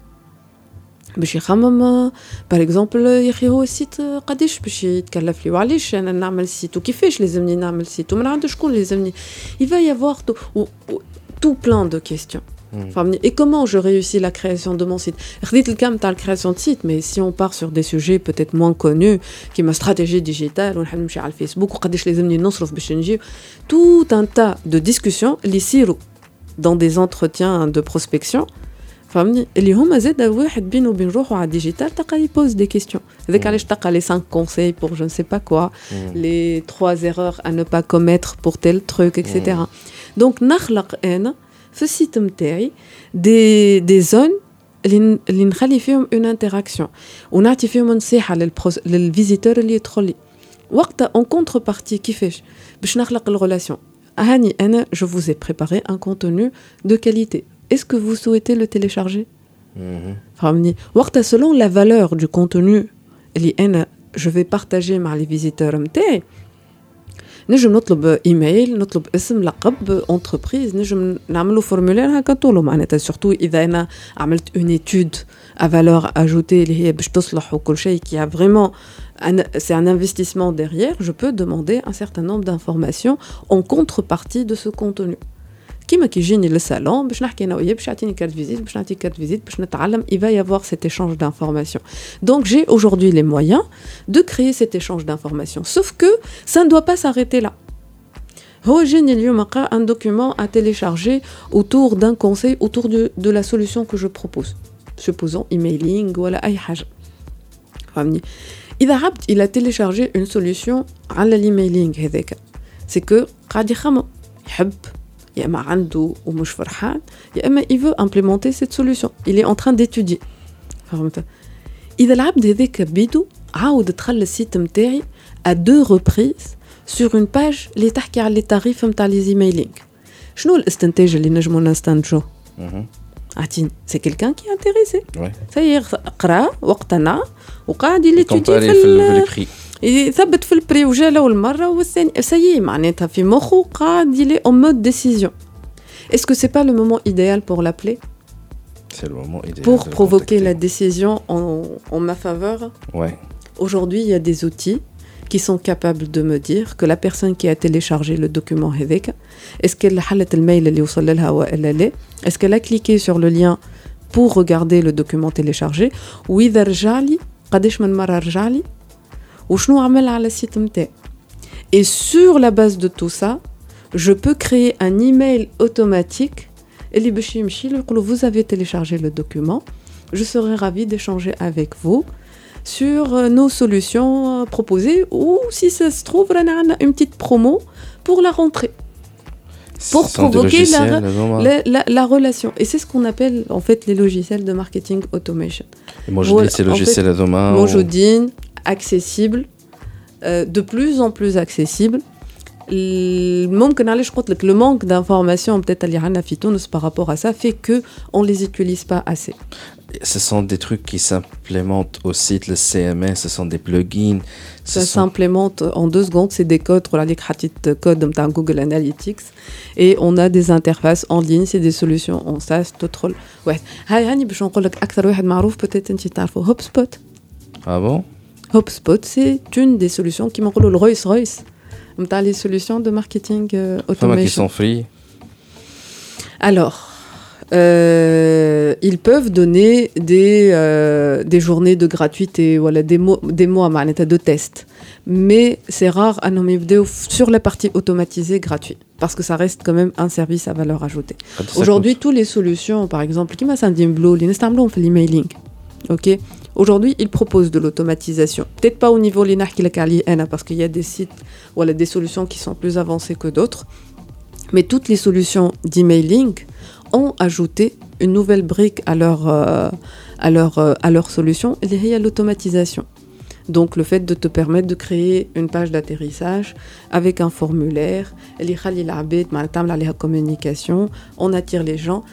باش يخمم باغ اكزومبل يا اخي هو السيت قداش باش يتكلف لي وعلاش انا نعمل سيت وكيفاش لازمني نعمل سيت ومن عند شكون لازمني il va y avoir tout, tout plein de questions Mm. Et comment je réussis la création de mon site le cas de la création de site, mais si on part sur des sujets peut-être moins connus, qui ma stratégie digitale, ou Facebook, ou tout un tas de discussions, dans des entretiens de prospection, اللي هما زاد واحد بينه وبين روحه على الديجيتال تلقى يبوز دي كيستيون هذاك علاش تلقى لي 5 conseils pour je ne sais pas quoi les 3 erreurs à ne pas commettre pour tel truc etc donc نخلق انا في السيت نتاعي دي دي زون اللي نخلي فيهم اون انتراكسيون ونعطي فيهم نصيحه للفيزيتور اللي يدخل لي وقتها اون كونتر بارتي كيفاش باش نخلق الريلاسيون هاني انا جو فوز اي بريباري ان كونتوني دو كاليتي est-ce que vous souhaitez le télécharger فهمني وقتها selon la valeur du contenu اللي انا je vais partager مع les visiteurs نتاعي نجم نطلب ايميل نطلب اسم لقب انتربريز نجم نعملوا فورمولير هكا طولو معناتها سورتو اذا انا عملت اون ايتود ا فالور اجوتي اللي هي باش تصلح وكل شيء qui a vraiment c'est un investissement derrière je peux demander un certain nombre d'informations en contrepartie de ce contenu كيما كيجيني للصالون باش نحكي انا وياه باش يعطيني كارت فيزيت باش نعطي كارت فيزيت باش نتعلم il va y avoir cet échange d'informations donc j'ai aujourd'hui les moyens de créer cet échange d'informations sauf que ça ne doit pas s'arrêter là هو جاني اليوم un document à télécharger autour d'un conseil autour de, de la solution que je propose supposons emailing ولا اي حاجه فهمني اذا عبد il a téléchargé une solution على l'emailing هذاك c'est que قاعد يخمم يحب يا اما عنده ومش فرحان يا اما il veut implémenter cette solution il est en train d'étudier فهمت اذا العبد هذاك بيدو عاود دخل السيت نتاعي à deux reprises sur une page اللي تحكي على لي تاريف نتاع لي زيميلينغ شنو الاستنتاج اللي نجمو نستنتجو عطيني سي كيلكان كي انتريسي سي قرا واقتنع وقاعد يليتودي في البري يثبت في البري وجا لاول مره والثاني سي معناتها في مخه قاعد يلي اون مود ديسيزيون Est-ce que c'est pas le moment idéal pour l'appeler C'est le moment idéal. Pour provoquer la décision en, en ma faveur Ouais. Aujourd'hui, il y a des outils qui sont capables de me dire que la personne qui a téléchargé le document هذاك est-ce qu'elle حلت الميل اللي وصل لها ولا لا est-ce qu'elle a cliqué sur le lien pour regarder le document téléchargé وإذا وشنو عمل على السيت نتاعي et sur la base de tout ça je peux créer un email automatique اللي باش يمشي له يقول vous avez téléchargé le document je serai ravi d'échanger avec vous sur nos solutions proposées ou si ça se trouve on a une petite promo pour la rentrée pour provoquer la, la, la, la, relation. Et c'est ce qu'on appelle en fait les logiciels de marketing automation. Et moi je dis ces logiciels à demain. Mojodine, accessible, euh, de plus en plus accessible. ممكن علاش قلت لك le manque d'informations peut-être اللي عندنا في تونس par rapport à ça fait que on les utilise pas assez. Ce sont des trucs qui s'implémentent au site, le CMS, ce sont des plugins. Ça s'implémente en deux secondes, c'est des codes, on a des code dans Google Analytics et on a des interfaces en ligne, c'est des solutions en SaaS, تدخل واحد هاي هاني باش نقول لك أكثر واحد معروف peut-être أنت تعرفه HubSpot. Ah bon HubSpot, c'est une des solutions qui m'ont le Rolls Royce dans les solutions de marketing euh, automation. qui sont free Alors, euh, ils peuvent donner des, euh, des journées de gratuité, voilà, des, mois, des mois de test. Mais c'est rare à nommer vidéo sur la partie automatisée gratuite, parce que ça reste quand même un service à valeur ajoutée. Aujourd'hui, toutes les solutions, par exemple, qui m'a Blue, on fait l'emailing. Ok? Aujourd'hui, ils proposent de l'automatisation. Peut-être pas au niveau parce qu'il y a des sites, voilà, des solutions qui sont plus avancées que d'autres. Mais toutes les solutions d'emailing, ont ajouté une nouvelle brique à leur, euh, à leur, euh, à leur solution, y a l'automatisation. Donc le fait de te permettre de créer une page d'atterrissage avec un formulaire, la communication, on attire les gens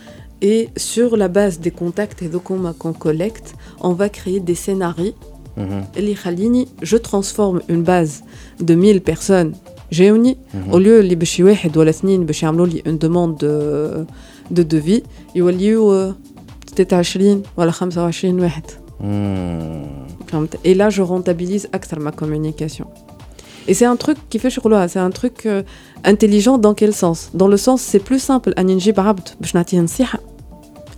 et sur la base des contacts et documents qu'on collecte, on va créer des scénarios. Mhm. Je transforme une base de 1000 personnes. J'ai mhm. au lieu de une demande de de devis يوليو 26 ولا 25 واحد فهمت et là je rentabilise اكثر ma communication et c'est un truc qui fait شغلها c'est un truc euh, intelligent dans quel sens dans le sens c'est plus simple ان نجيب عبد باش نعطيه نصيحه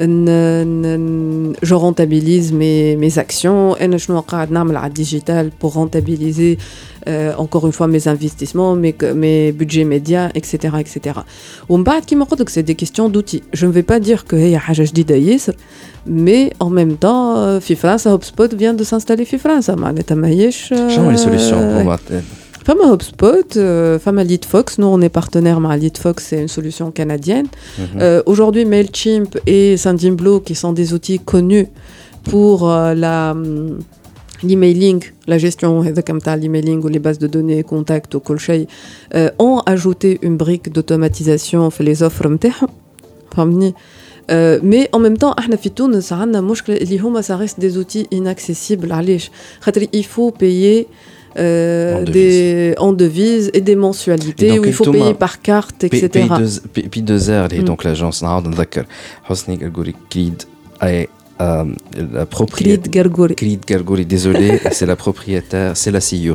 je rentabilise mes, mes actions et je digital pour rentabiliser euh, encore une fois mes investissements mes, mes budgets médias etc etc c'est des questions d'outils. Je ne vais pas dire que y a mais en même temps euh, FIFA HubSpot vient de s'installer FIFA ça m'a les solutions euh, Femme HubSpot, euh, femme LeadFox. Nous, on est partenaire avec LeadFox, c'est une solution canadienne. Mhm. Euh, aujourd'hui, MailChimp et Sendinblue, qui sont des outils connus pour euh, la hum, l'emailing, la gestion l'emailing ou les bases de données, contacts au colchay, ont ajouté une brique d'automatisation fait les offres euh, mais en même temps, ça reste des outils inaccessibles. Il faut payer euh, en des en devises et des mensualités où il faut payer par carte, etc. Puis deux heures, donc l'agence euh, la propriétaire. désolé, *laughs* c'est la propriétaire, c'est la CEO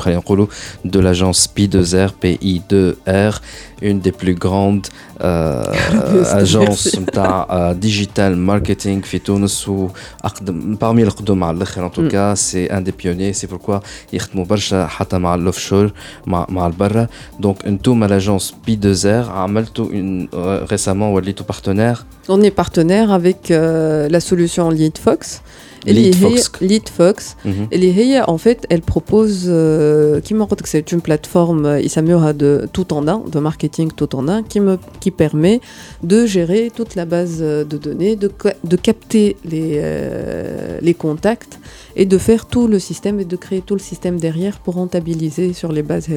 de l'agence Pi2R, PI2R, une des plus grandes euh, *laughs* agences *laughs* euh, digital marketing parmi les en tout mm. cas c'est un des pionniers c'est pourquoi يخدموا برشا حتى مع l'offshore مع مع البرا donc انتم l'agence Pi2R عملتوا une récemment وليتوا partenaire on est partenaire avec euh, la solution LeadFox. LeadFox. Mhm. en fait, elle propose, euh, c'est une plateforme, il s'améliore de tout en un, de marketing tout en un, qui, me, qui permet de gérer toute la base de données, de, de capter les, euh, les contacts et de faire tout le système et de créer tout le système derrière pour rentabiliser sur les bases.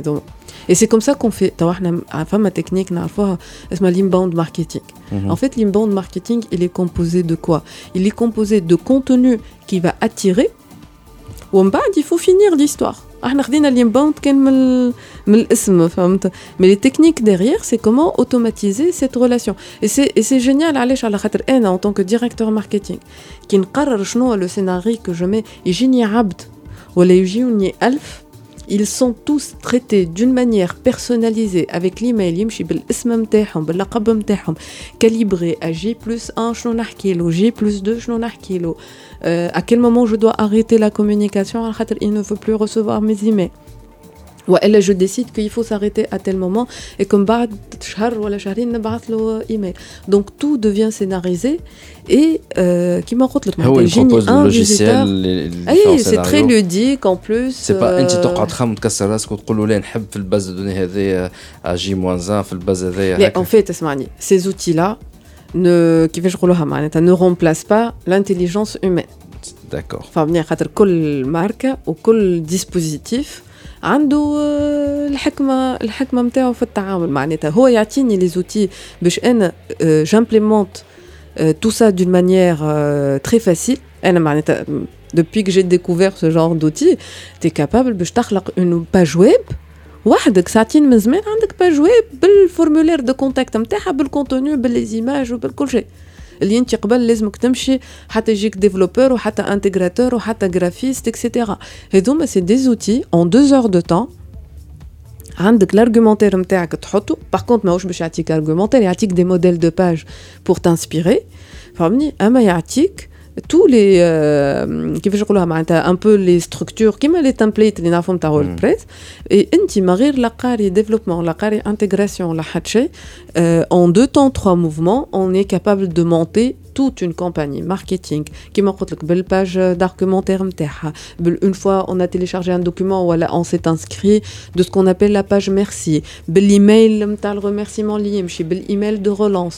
Et c'est comme ça qu'on fait. ma technique, c'est l'inbound marketing. Mhm. En fait, l'inbound marketing, il est composé de quoi? Il est composé de contenu qui va attirer. Ou en il faut finir l'histoire. Mais les techniques derrière, c'est comment automatiser cette relation. Et c'est génial, en tant que directeur marketing, qui ne le scénario que je mets, et j'ai abd, ou les alf, ils sont tous traités d'une manière personnalisée avec l'email يمشي بالاسم نتاعهم باللقب نتاعهم calibré à J plus 1 شنو نحكي له J plus 2 شنو نحكي له euh, à quel moment je dois arrêter la communication على خاطر il ne veut plus recevoir mes emails والا je décide qu'il faut s'arrêter à tel moment et comme بعد شهر ولا شهرين نبعث له ايميل donc tout devient scénarisé et euh, qui قلت لك هو يبروبوز لوجيسيال اي سي تري لوديك ان بلوس سي با انت تقعد تخمم تكسر راسك وتقول له لا نحب في الباز دوني هذايا جي موان 1 في الباز هذايا لا ان فيت اسمعني ces outils là ne كيفاش نقولوها معناتها ne remplace pas l'intelligence humaine d'accord فهمني خاطر كل ماركه وكل ديسبوزيتيف عنده الحكمة الحكمة نتاعو في التعامل معناتها هو يعطيني لي زوتي باش أنا جامبليمونت euh, tout ça d'une manière euh, très facile. Depuis que j'ai découvert ce genre d'outil, tu es capable de faire une page web. وحدك ساعتين من زمان عندك باج ويب بالفورمولير دو كونتاكت نتاعها بالكونتوني بالليزيماج وبالكل شيء اللي انت قبل لازمك تمشي حتى يجيك ديفلوبور وحتى انتجراتور وحتى جرافيست اكسيتيرا هذوما سي دي زوتي اون دو زور دو تان عندك l'argumentaire نتاعك تحطه باغ كونت ماهوش باش يعطيك argumentaire يعطيك دي موديل دو باج بور تانسبيري فهمني اما يعطيك tous les كيفاش نقولها معناتها un peu les structures كيما les templates اللي نعرفهم تاع WordPress et انت ما غير لا قاري développement لا قاري intégration لا حد شيء en deux temps trois mouvements on est capable de monter toute une compagnie marketing qui m'a dit belle page d'argumentaire une fois on a téléchargé un document voilà on s'est inscrit de ce qu'on appelle la page merci l'email le remerciement lié l'email de relance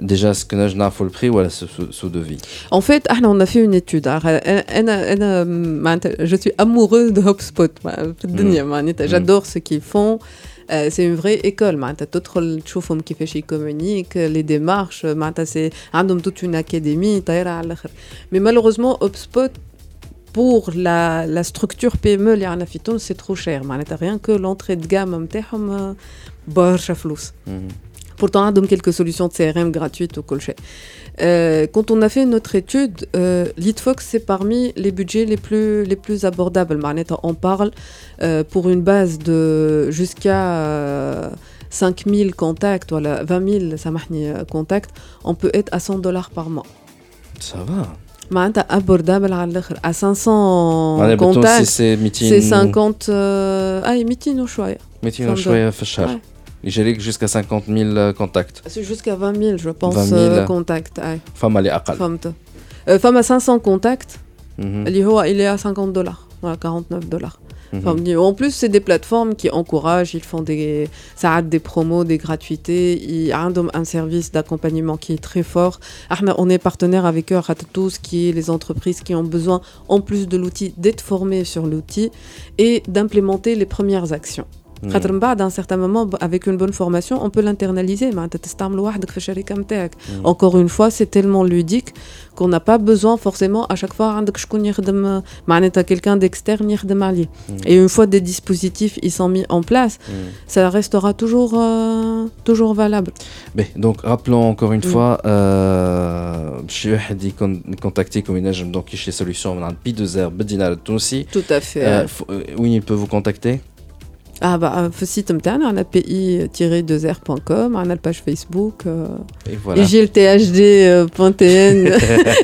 déjà ce que nous avons le prix ou ce, ce, de vie En fait, ah on a fait une étude. Euh, euh, euh, je suis amoureuse de HubSpot. Mm. Hein, mm. J'adore ce qu'ils font. C'est une vraie école. Tu vois qui fait communiquent, les démarches. C'est hein, toute une académie. Mais malheureusement, HubSpot, pour la, structure PME, c'est trop cher. Rien que l'entrée de gamme, c'est beaucoup de Pourtant, on a quelques solutions de CRM gratuites au colchet. Euh, quand on a fait notre étude, euh, LeadFox, c'est parmi les budgets les plus, les plus abordables. On parle euh, pour une base de jusqu'à euh, 5000 contacts, voilà, 20 000 ça contacts, on peut être à 100 dollars par mois. Ça va. معناتها abordable à 500 contacts c'est 50 اي 200 وشويه 200 وشويه في الشهر j'ai jusqu'à 50 000 contacts. Ah, c'est jusqu'à 20 000, je pense, euh, 20 000 contacts. Euh, femme à l'aqal. Femme 500 contacts. Oh, il est à 50 dollars, voilà, 49 dollars. En plus, c'est des plateformes qui encouragent, ils font des, ça a des promos, des gratuités, ils ont un service d'accompagnement qui est très fort. On est partenaire avec eux, tous, qui est les entreprises qui ont besoin, en plus de l'outil, d'être formées sur l'outil et d'implémenter les premières actions. À un certain moment, avec une bonne formation, on peut l'internaliser. Encore une fois, c'est tellement ludique qu'on n'a pas besoin forcément à chaque fois de quelqu'un d'externe. Et une fois des dispositifs ils sont mis en place, ça restera toujours, euh, toujours valable. donc, rappelons encore une fois, je suis dit une agent donc Solutions, a un P2R, Bedina aussi. Tout à fait. Euh, oui, il peut vous contacter? Ah bah, le site internet, on a pi-2r.com, on a la page Facebook. Euh, et voilà. thd.tn.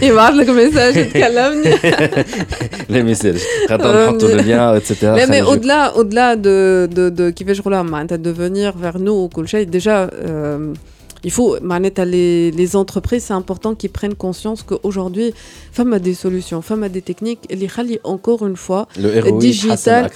Il marque le message de calomnie. *laughs* Les messages. Attends, le lien, etc. Mais, mais au-delà, au-delà de, de, de, qui fait de venir vers nous, déjà, euh, il faut, les, les entreprises, c'est important qu'ils prennent conscience qu'aujourd'hui, femme a des solutions, femme a des techniques. Les khali, encore une fois, le digital,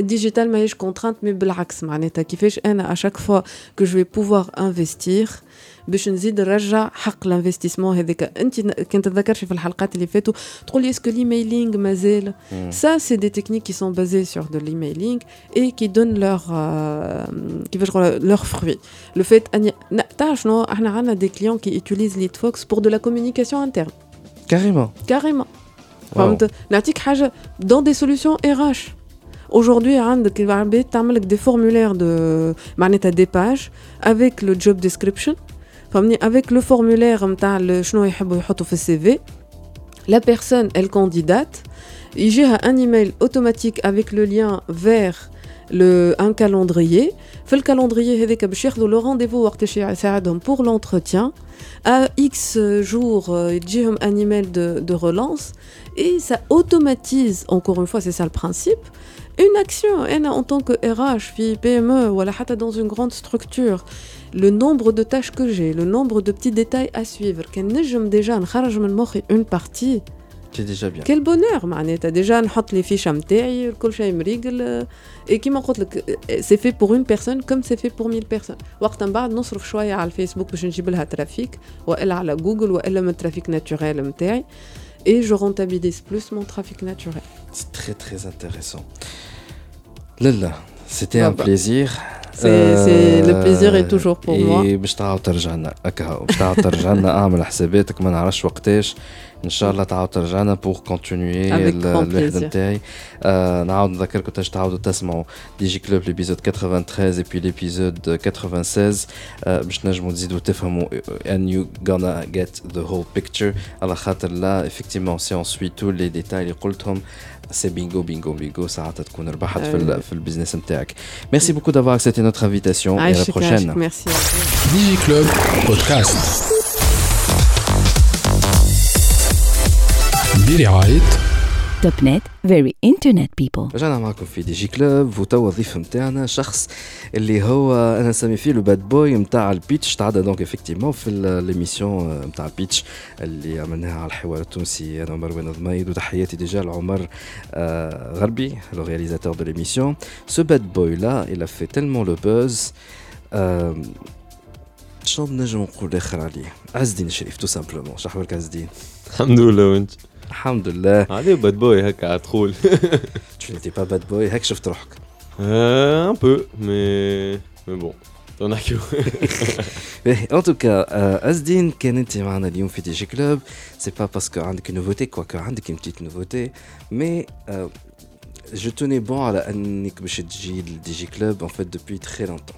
digital, mais je contrainte, mais blax, qui fait à chaque fois que je vais pouvoir investir, باش نزيد نرجع حق l'investissement هذاك انت كنت تذكرش في الحلقات اللي فاتوا تقول لي اسكو l'emailing مازال ça c'est des techniques qui sont basées sur de l'emailing et qui donnent leur euh, كيفاش نقول leurs fruits le fait اني تعرف شنو احنا عندنا des clients qui utilisent LeadFox pour de la communication interne carrément carrément فهمت نعطيك حاجه dans des solutions RH Aujourd'hui, tu as des formulaires de des pages avec le job description avec le formulaire CV la personne elle candidate. Il gère un email automatique avec le lien vers le un calendrier. Fait le calendrier le rendez-vous pour l'entretien. À X jours il un email de, de relance. Et ça automatise encore une fois c'est ça le principe. Une action en tant que RH PME ou dans une grande structure le nombre de tâches que j'ai, le nombre de petits détails à suivre, qu'un déjà une partie, C'est déjà bien. Quel bonheur, معناتها déjà نحط les fiches نتاعي كل شيء مريقل et كيما قلت لك c'est fait pour une personne comme c'est fait pour 1000 personnes وقت من بعد نصرف شويه على الفيسبوك باش نجيب لها ترافيك والا على جوجل والا من الترافيك ناتوريل نتاعي et je rentabilise plus mon trafic naturel. C'est très très intéressant. Lala, c'était un plaisir. C'est le plaisir est toujours pour moi. Et باش تعاود ترجع لنا هكا باش تعاود ترجع لنا *laughs* أعمل حساباتك ما نعرفش وقتاش. ان شاء الله تعاود ترجع لنا بور كونتينيي الوحده نتاعي نعاود نذكركم تاش تعاودوا تسمعوا دي جي كلوب ليبيزود 93 et puis l'épisode 96 باش تنجموا تزيدوا تفهموا and you gonna get the whole picture على خاطر لا effectivement si on suit tous les détails اللي قلتهم سي بينغو بينغو بينغو ساعتها تكون ربحت في, في البيزنس نتاعك ميرسي بوكو دافوار اكسبتي نوتر انفيتاسيون اي لا بروشين ميرسي دي جي كلوب برعاية توب نت فيري انترنت بيبل رجعنا معكم في دي جي كلوب. وتوا الضيف نتاعنا شخص اللي هو أنا نسمي فيه لو باد بوي نتاع البيتش تعدى دونك افكتيمون في ليميسيون نتاع البيتش اللي عملناها على الحوار التونسي. أنا مروان ضميد وتحياتي ديجا لعمر آه غربي لو رياليزاتور دو ليميسيون سو باد بوي لا il a fait tellement le buzz. آه شنو نجم نقول آخر عليه؟ عز الدين الشريف تو سامبلومون شو احوالك عز الدين الحمد لله وأنت؟ الحمد لله عليه باد بوي هكا على دخول *laughs* tu n'étais pas bad boy هيك شفت روحك ان بو مي مي بون نحكيو *laughs* ان توكا ازدين كان انت معنا اليوم في دي جي كلوب سي با باسكو عندك نوفوتي كواكو عندك اون بتيت نوفوتي مي جو توني بون على انك باش تجي لدي جي كلوب ان فيت دوبوي تري لونتون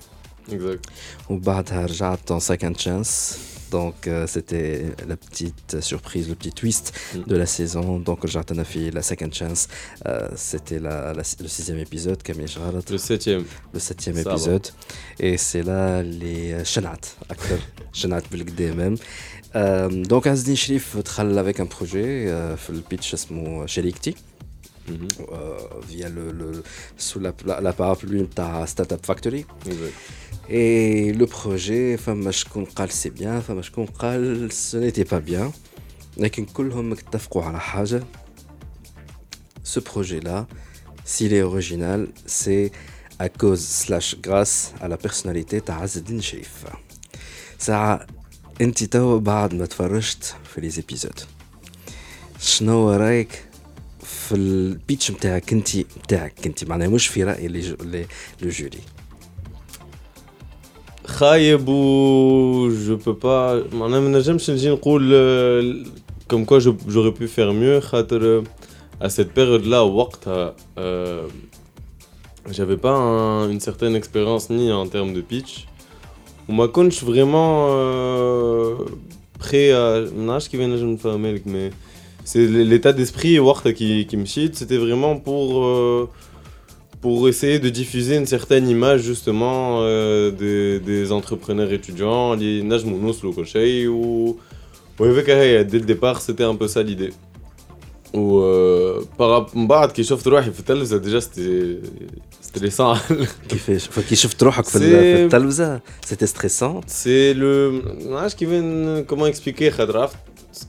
Exact. en second chance. Donc, euh, c'était la petite surprise, le petit twist mm. de la saison. Donc, Jardin fait la second chance. Euh, c'était le sixième épisode, Camille Le septième. Le septième épisode. Et c'est là les euh, Shenat, acteurs *laughs* Shenat Belgdé même. Euh, donc, Azdin Shrif travaille avec un projet, le pitch, c'est mon Mm -hmm. via le, sous la, parapluie de Startup Factory. Exact. et le projet فما شكون قال سي بيان فما شكون قال ce n'était pas bien لكن كلهم اتفقوا على حاجة ce projet là s'il est original c'est à cause slash grâce à la personnalité تاع عز الدين شريف ساعة انت تو بعد ما تفرجت في لي زيبيزود شنو رايك في البيتش نتاعك انت نتاعك انت معناها مش في راي لي جو- لي- لو جوري خايب و je peux pas معناها ما نجمش نجي نقول euh, comme quoi je- j'aurais pu faire mieux خاطر euh, à cette période là وقتها euh, j'avais pas un- une certaine expérience ni en termes de pitch وما كنتش vraiment euh, prêt à ما نعرفش كيف نجم نفهمها لك mais c'est l'état d'esprit وقتها qui, qui me shit c'était vraiment pour euh, pour essayer de diffuser une certaine image justement euh, des, des entrepreneurs étudiants اللي نجموا نوصلوا كل شيء و وهيك هي dès le départ c'était un peu ça l'idée و euh, par من بعد كي شفت روحي في التلفزة ديجا سيتي ستريسون كيفاش فكي شفت روحك في, ال- سي- في التلفزه سيتي ستريسون C'est le. Ah, je kiffe comment expliquer Khadraft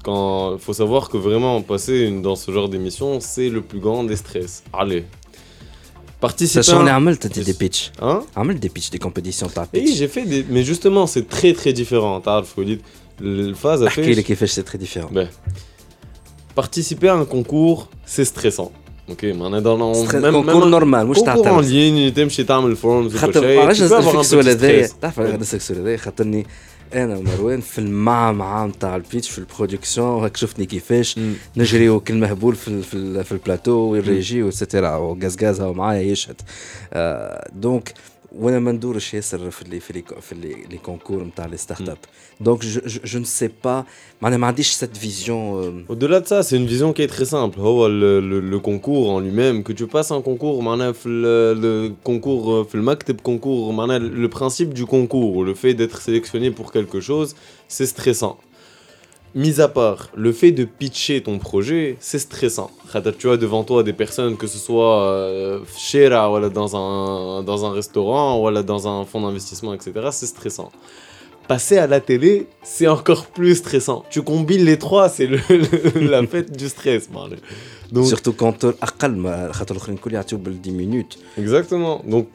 quand faut savoir que vraiment passer une- dans ce genre d'émission c'est le plus grand des stress. Allez. Participer. ساشون اللي عملت انت Yes. دي بيتش Hein عملت دي بيتش دي كومبيتيسيون تاع Oui, بيتش j'ai fait des. Mais justement, c'est très très différent. T'as Foulid. Le phase a احكي لي fait. كيفاش سي تري ديفيرون Ben, participer à un concours, c'est stressant. Ok, mais on est dans. on- كونكور نورمال مش تاع concours en تلفزة. ligne, تمشي تعمل forms خاطر وكل شيء. علاش tu peux avoir نسالك un السؤال petit هذايا stress. تعرف علاش نسالك السؤال هذايا خاطرني أنا ومروان في المعمعة نتاع البيتش في البرودكسيون هاك شفتني كيفاش. نجري كل مهبول في ال- في, ال- في البلاتو والريجي وسيتيرا وغاز غاز هو معايا يشهد آه، دونك وانا ما ندورش ياسر في اللي في لي في لي لي كونكور نتاع لي ستارت اب دونك جو ne sais pas معناها ما عنديش cette vision euh, Au-delà de ça, c'est une vision qui est très simple. هو le, le, le concours en lui-même, que tu passes un concours, معناها في le, le concours, في المكتب concours, معناها le principe du concours, le fait d'être sélectionné pour quelque chose, c'est stressant. mis à part le fait de pitcher ton projet, c'est stressant. Tu as devant toi des personnes, que ce soit chez euh, dans, un, dans un restaurant, ou dans un fonds d'investissement, etc. C'est stressant passer à la télé, c'est encore plus stressant. Tu combines les trois, c'est le, *laughs* la fête du stress. Surtout quand tu 10 minutes. Exactement. Donc,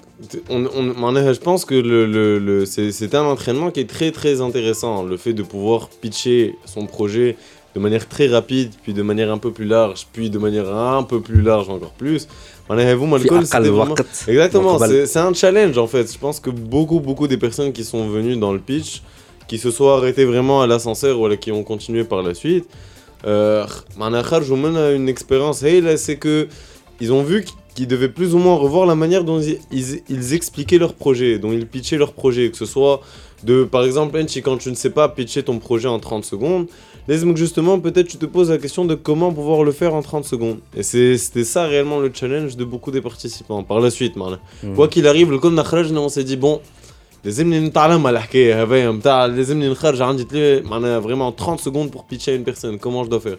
on, on, on, je pense que le, c'est un entraînement qui est très très intéressant. Le fait de pouvoir pitcher son projet de manière très rapide, puis de manière un peu plus large, puis de manière un peu plus large encore plus, on Exactement, c'est un challenge en fait. Je pense que beaucoup, beaucoup des personnes qui sont venues dans le pitch, qui se sont arrêtées vraiment à l'ascenseur ou qui ont continué par la suite, euh, une expérience. Hey, là, c'est que ils ont vu qu'ils devaient plus ou moins revoir la manière dont ils, expliquaient leur projet, dont ils pitchaient leur projet, que ce soit de, par exemple, Enchi, quand tu ne sais pas pitcher ton projet en 30 secondes, laisse-moi que justement, peut-être tu te poses la question de comment pouvoir le faire en 30 secondes. Et c'est- c'était ça réellement le challenge de beaucoup des participants. Par la suite, معناها. Quoi qu'il arrive, le كنا خرجنا on s'est dit bon لازمني نتعلم الحكايه هذايا نتاع لازمني نخرج عندي تلي معناها vraiment 30 secondes pour pitcher à une personne comment je dois faire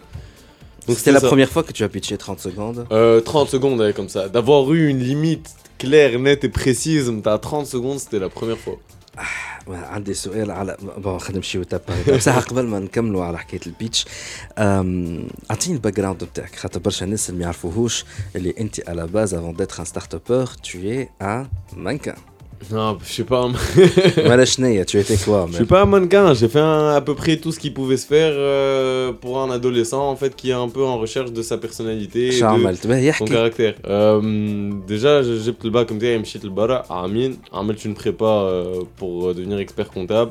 Donc, C'était la ça. première fois que tu as pitché 30 secondes Euh, 30 secondes ouais, comme ça d'avoir eu une limite claire nette et précise نتاع 30 secondes c'était la première fois عندي سؤال على بون خلينا نمشيو بصح قبل ما نكملوا على حكاية البيتش أعطيني الباك جراوند نتاعك خاطر برشا ناس اللي ما يعرفوهوش اللي أنت على باز افون ديتر ان ستارت ابور tu es un mannequin. non je sais pas ولا شنيا tu *laughs* étais quoi je suis pas un mannequin j'ai fait un- à peu près tout ce qui pouvait se faire euh, pour un adolescent en fait qui est un peu en recherche de sa personnalité et شو de- عملت باهي son يحكي caractère. Euh, déjà, j'ai جبت الباك نتاعي مشيت لبرا عامين عملت une prépa euh, pour devenir expert comptable.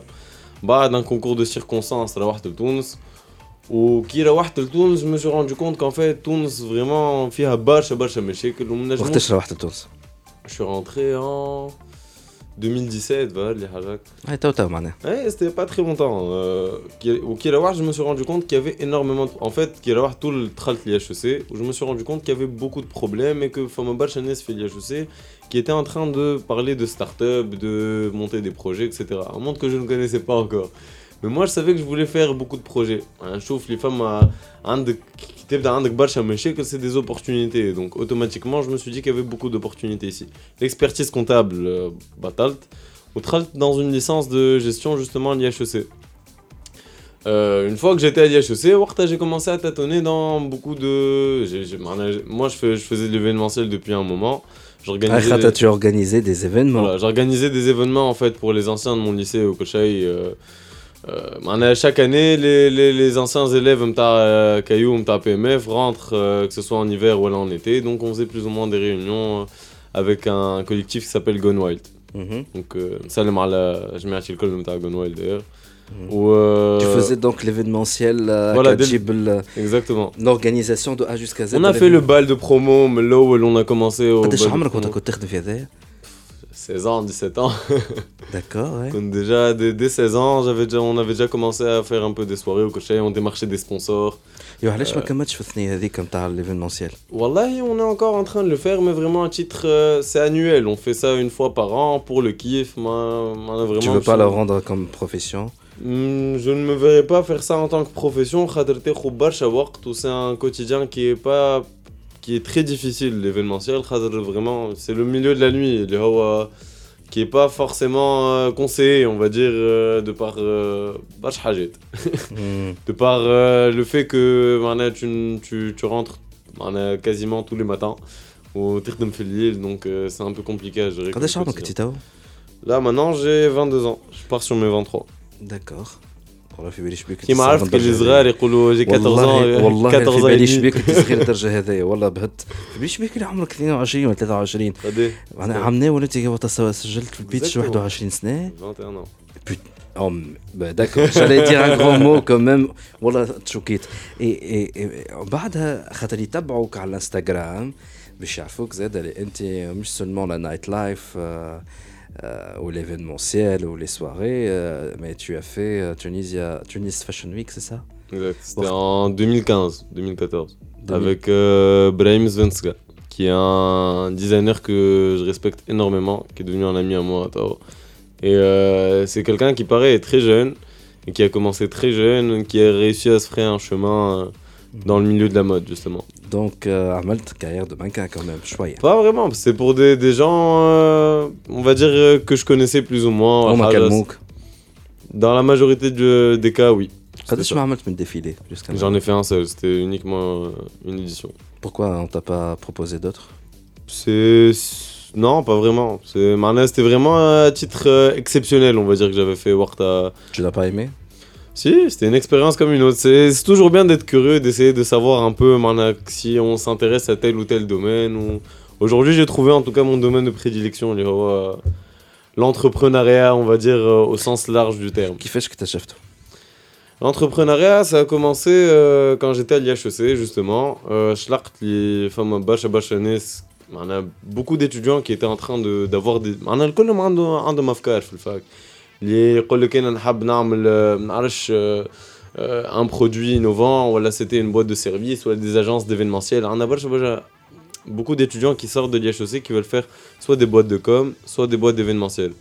بعد un concours de circonstances روحت لتونس. وكي روحت لتونس je me suis rendu compte qu'en fait تونس vraiment فيها برشا برشا مشاكل وما نجموش- وقتاش روحت لتونس؟ Je suis rentré en 2017 voilà les hajak ouais c'était pas très longtemps euh, au Kirawar je me suis rendu compte qu'il y avait énormément de... en fait Kirawar tout le tralt l'IHEC où je me suis rendu compte qu'il y avait beaucoup de problèmes et que Famabar Chanes fait l'IHEC qui était en train de parler de start-up de monter des projets etc un monde que je ne connaissais pas encore. Mais moi, je savais que je voulais faire beaucoup de projets. Hein, je trouve les femmes euh, qui étaient que c'est des opportunités. Donc, automatiquement, je me suis dit qu'il y avait beaucoup d'opportunités ici. L'expertise comptable, euh, Batalt, ou Tralt dans une licence de gestion, justement, à l'IHEC. Euh, une fois que j'étais à l'IHEC, j'ai commencé à tâtonner dans beaucoup de. Moi, je, faisais de l'événementiel depuis un moment. J'organisais. Ah, des... tu organisais des événements. J'organisais des événements en fait pour les anciens de mon lycée au Kochai. Euh, chaque année, les, les, les anciens élèves de euh, Caillou, de PMF rentrent, euh, que ce soit en hiver ou en été. Donc on faisait plus ou moins des réunions avec un collectif qui s'appelle Gone Wild. Mm -hmm. Donc ça, je l'école de Gone Wild d'ailleurs. Mhm. Tu faisais donc l'événementiel à Exactement. L'organisation de A jusqu'à Z. On a fait le bal de promo, mais là où on a commencé au. 16 ans, 17 ans. *laughs* داكور ouais. Donc déjà, dès, dès 16 ans, j'avais déjà, on avait déjà commencé à faire un peu des soirées au Cochet, on démarchait des sponsors. يو علاش ما كملتش في الثنيه هذيك نتاع l'événementiel Wallahi, on est encore en train de le faire, mais vraiment à titre. euh, c'est annuel, on fait ça une fois par an pour le kiff. Moi, moi, vraiment, Tu veux pas je- le rendre comme profession Hmm, Je ne me verrais pas faire ça en tant que profession. خاطر تاخد برشا وقت و c'est un quotidien qui est pas qui est très difficile, l'événementiel. Vraiment, c'est le milieu de la nuit, qui est pas forcément euh, conseillé, on va dire, euh, de par. Euh, *laughs* hmm. de par le fait que tu, tu, tu rentres quasiment tous les matins au Tirtum Felil, donc c'est un peu compliqué à gérer. Quand est-ce que tu Là, maintenant, j'ai 22 ans. Je pars sur mes 23. D'accord. أخرى في بالي شبيك كيما عرفت اللي صغار يقولوا جي 14 والله 14 في بالي شبيك صغير الدرجة هذايا والله بهت. في بالي شبيك اللي عمرك 22 ولا 23 أنا عام ناول انت سجلت في البيتش 21 سنة. 21 داكور جالي دير ان مو كوميم والله تشوكيت. بعدها خاطر يتبعوك على الانستغرام باش يعرفوك زاد أنت مش سولمون لا نايت لايف euh, ou l'événementiel ou les soirées, euh, mais tu as fait euh, Tunisia, Tunis Fashion Week, c'est ça? Exact. C'était en 2015, 2014. 2000. Avec euh, Brahim Svenska, qui est un designer que je respecte énormément, qui est devenu un ami à moi à Tao. Et c'est quelqu'un qui paraît très jeune, et qui a commencé très jeune, qui a réussi à se frayer un chemin dans le milieu de la mode, justement. Donc, euh, carrière de mannequin quand même, chouette. Pas vraiment, c'est pour des, des gens, euh, on va dire, euh, que je connaissais plus ou moins. Oh, dans la majorité des cas, oui. Quand est-ce que tu me défilé J'en ai fait un seul, c'était uniquement euh, une édition. Pourquoi on t'a pas proposé d'autres? C'est. Non, pas vraiment. C'était vraiment un titre exceptionnel, on va dire, que j'avais fait Warta. Tu l'as pas aimé? Si, c'était une expérience comme une autre. C'est toujours bien d'être curieux, d'essayer de savoir un peu si on s'intéresse à tel ou tel domaine. Aujourd'hui, j'ai trouvé en tout cas mon domaine de prédilection. Euh, l'entrepreneuriat, on va dire, euh, au sens large du terme. Qui fait ce que tu toi? L'entrepreneuriat, ça a commencé euh, quand j'étais à l'IHEC, justement. Schlacht, les femmes beaucoup d'étudiants qui étaient en train d'avoir de, des. Un alcool, un de ma fac, اللي يقول لك انا نحب نعمل آه، ما نعرفش آه، آه، un produit innovant ولا c'était une boîte de service ولا des agences d'événementiel عندنا برشا برشا beaucoup d'étudiants qui sortent de l'IHEC qui veulent faire soit des boîtes de com, soit des boîtes d'événementiel.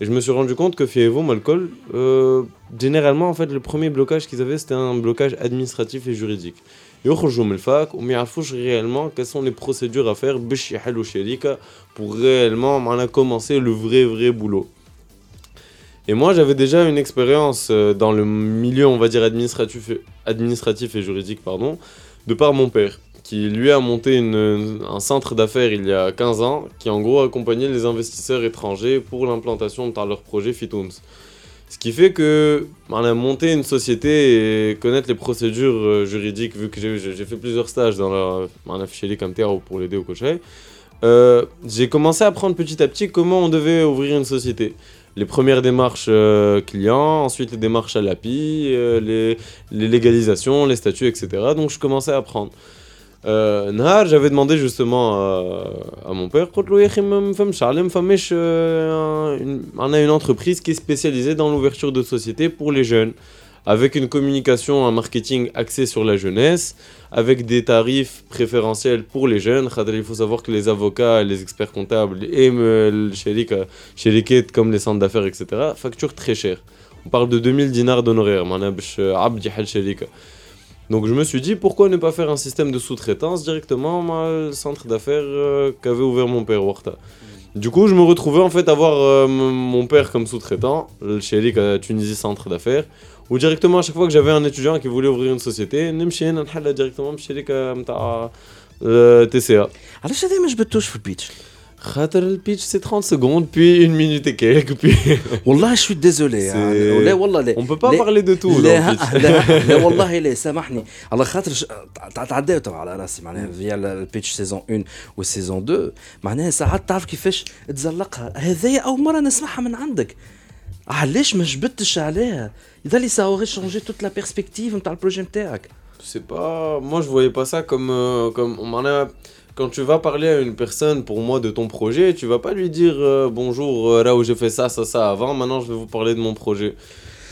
Et je me suis rendu compte que Fievo, Malcol, euh, généralement, en fait, le premier blocage qu'ils avaient, c'était un blocage administratif et juridique. يخرجوا من الفاك وما يعرفوش réellement quelles sont les procédures à faire باش يحلوا شركة pour réellement معنا commencer le vrai vrai boulot. Et moi, j'avais déjà une expérience euh, dans le milieu, on va dire, administratif, et juridique, pardon, de par mon père, qui lui a monté un centre d'affaires il y a 15 ans, qui en gros accompagnait les investisseurs étrangers pour l'implantation de leur projet Fitoons. Ce qui fait que on a monté une société et connaître les procédures euh, juridiques, vu que j'ai fait plusieurs stages dans la on a pour l'aider au cocher, euh, j'ai commencé à apprendre petit à petit comment on devait ouvrir une société les premières démarches euh, clients, ensuite les démarches à l'API, euh, les, légalisations, les statuts, etc. Donc je commençais à apprendre. Euh, j'avais demandé justement à, à mon père, on euh, euh, a une entreprise qui est spécialisée dans l'ouverture de société pour les jeunes avec une communication, un marketing axé sur la jeunesse, avec des tarifs préférentiels pour les jeunes. Il faut savoir que les avocats, les experts comptables, et chez les quêtes comme les centres d'affaires, etc., facturent très cher. On parle de 2000 dinars d'honoraires. Donc je me suis dit, pourquoi ne pas faire un système de sous-traitance directement au centre d'affaires euh, qu'avait ouvert mon père Warta du coup, je me retrouvais en fait à avoir euh, mon père comme sous-traitant, le Shelik à euh, Tunisie Centre d'affaires, ou directement à chaque fois que j'avais un étudiant qui voulait ouvrir une société, نمشي هنا نحلها directement بالشريك نتاع تي سي ا علاش هذا ما جبتوش في البيتش خاطر البيتش سي 30 secondes puis une minute et quelques puis والله شو ديزولي C'est- لا والله لا on peut pas لا- parler de tout dans le لا pitch. لا, لا والله لا سامحني على خاطر ش- تع- تعداو تبع على راسي معناها فيا البيتش سيزون 1 وسيزون 2 معناها ساعات تعرف كيفاش تزلقها هذايا اول مره نسمعها من عندك علاش ما جبتش عليها يظل يساوغي شونجي توت لا بيرسبكتيف نتاع البروجي نتاعك C'est pas. Moi, je voyais pas ça comme. euh, comme... on m'en a- Quand tu vas parler à une personne, pour moi, de ton projet, tu vas pas lui dire euh, bonjour, euh, là où j'ai fait ça, ça, ça avant, maintenant je vais vous parler de mon projet.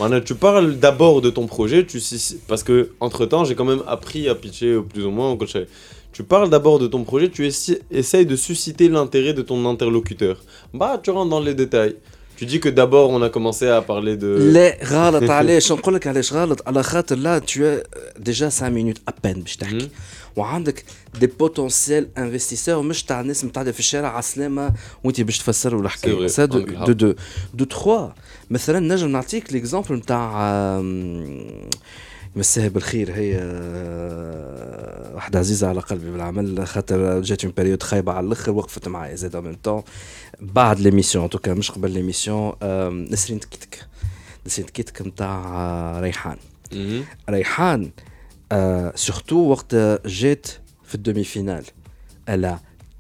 Maintenant, tu parles d'abord de ton projet, tu... sais- parce que entre temps, j'ai quand même appris à pitcher euh, plus ou moins au coach. Tu parles d'abord de ton projet, tu essa- essayes de susciter l'intérêt de ton interlocuteur. Bah, tu rentres dans les détails. Tu dis que d'abord, on a commencé à parler de. لا غلط علاش نقول لك علاش غلط على خاطر لا تو ديجا 5 مينوت ابان باش تحكي مم. وعندك دي بوتونسيال انفستيسور مش تاع الناس متعدى في الشارع على السلامه وانت باش تفسر له C'est الحكايه vrai, سا دو عندك الحق. دو دو دو تخوا مثلا نجم نعطيك ليكزومبل نتاع آم، مساها بالخير. هي آه، واحدة عزيزة على قلبي بالعمل خاطر جات اون بيريود خايبة على الأخر وقفت معايا زاد ميم طون بعد ليميسيون توكا مش قبل ليميسيون نسرين تكيتك. نسرين تكيتك نتاع آه، ريحان. ريحان آه سورتو وقت جات في الدومي فينال. elle a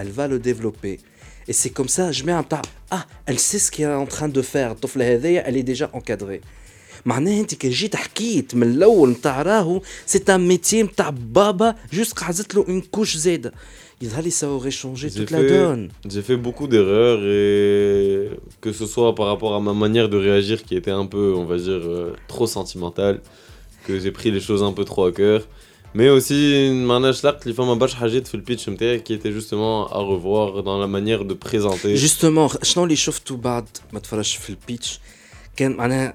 elle va le développer et c'est comme ça جماعة نتاع ah elle sait ce qu'elle est en train de faire الطفلة هذيا elle est déjà encadrée معناها انت كي جيت حكيت من الاول نتاع راهو سي ان ميتي نتاع بابا جوست قعدت له اون كوش زايده يظهر لي ça aurait changé J'ai toute la fait- donne J'ai fait beaucoup d'erreurs et que ce soit par rapport à ma manière de réagir qui était un peu, on va dire, euh, trop sentimentale, que j'ai pris les choses un peu trop à cœur. Mais aussi, معناش لقت اللي فما برشا حاجات في البيتش نتاعي qui était justement à revoir dans la manière de présenter. جوستومون شنو اللي شفتوا بعد ما تفرجت في البيتش كان معناها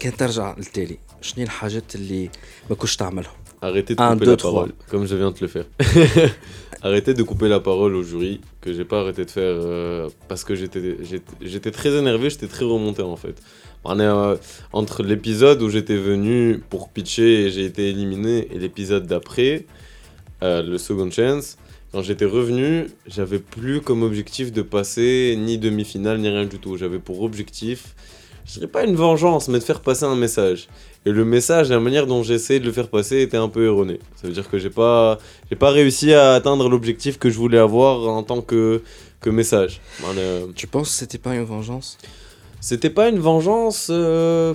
كان ترجع للتالي شنو هي الحاجات اللي ما كنتش تعملهم Arrêtez de Un, couper deux, la trois. parole, comme je viens de le faire. *laughs* Arrêtez de couper la parole au jury, que j'ai pas arrêté de faire euh, parce que j'étais j'étais- j'étais très énervé, j'étais très remonté en fait. On est, euh, entre l'épisode où j'étais venu pour pitcher et j'ai été éliminé et l'épisode d'après, euh, le Second Chance, quand j'étais revenu, j'avais plus comme objectif de passer ni demi-finale ni rien du tout. J'avais pour objectif, je dirais pas une vengeance, mais de faire passer un message. Et le message, la manière dont essayé de le faire passer était un peu erronée. Ça veut dire que j'ai pas, j'ai pas réussi à atteindre l'objectif que je voulais avoir en tant que, que message. Euh, tu penses que c'était pas une vengeance? C'était pas une vengeance. euh,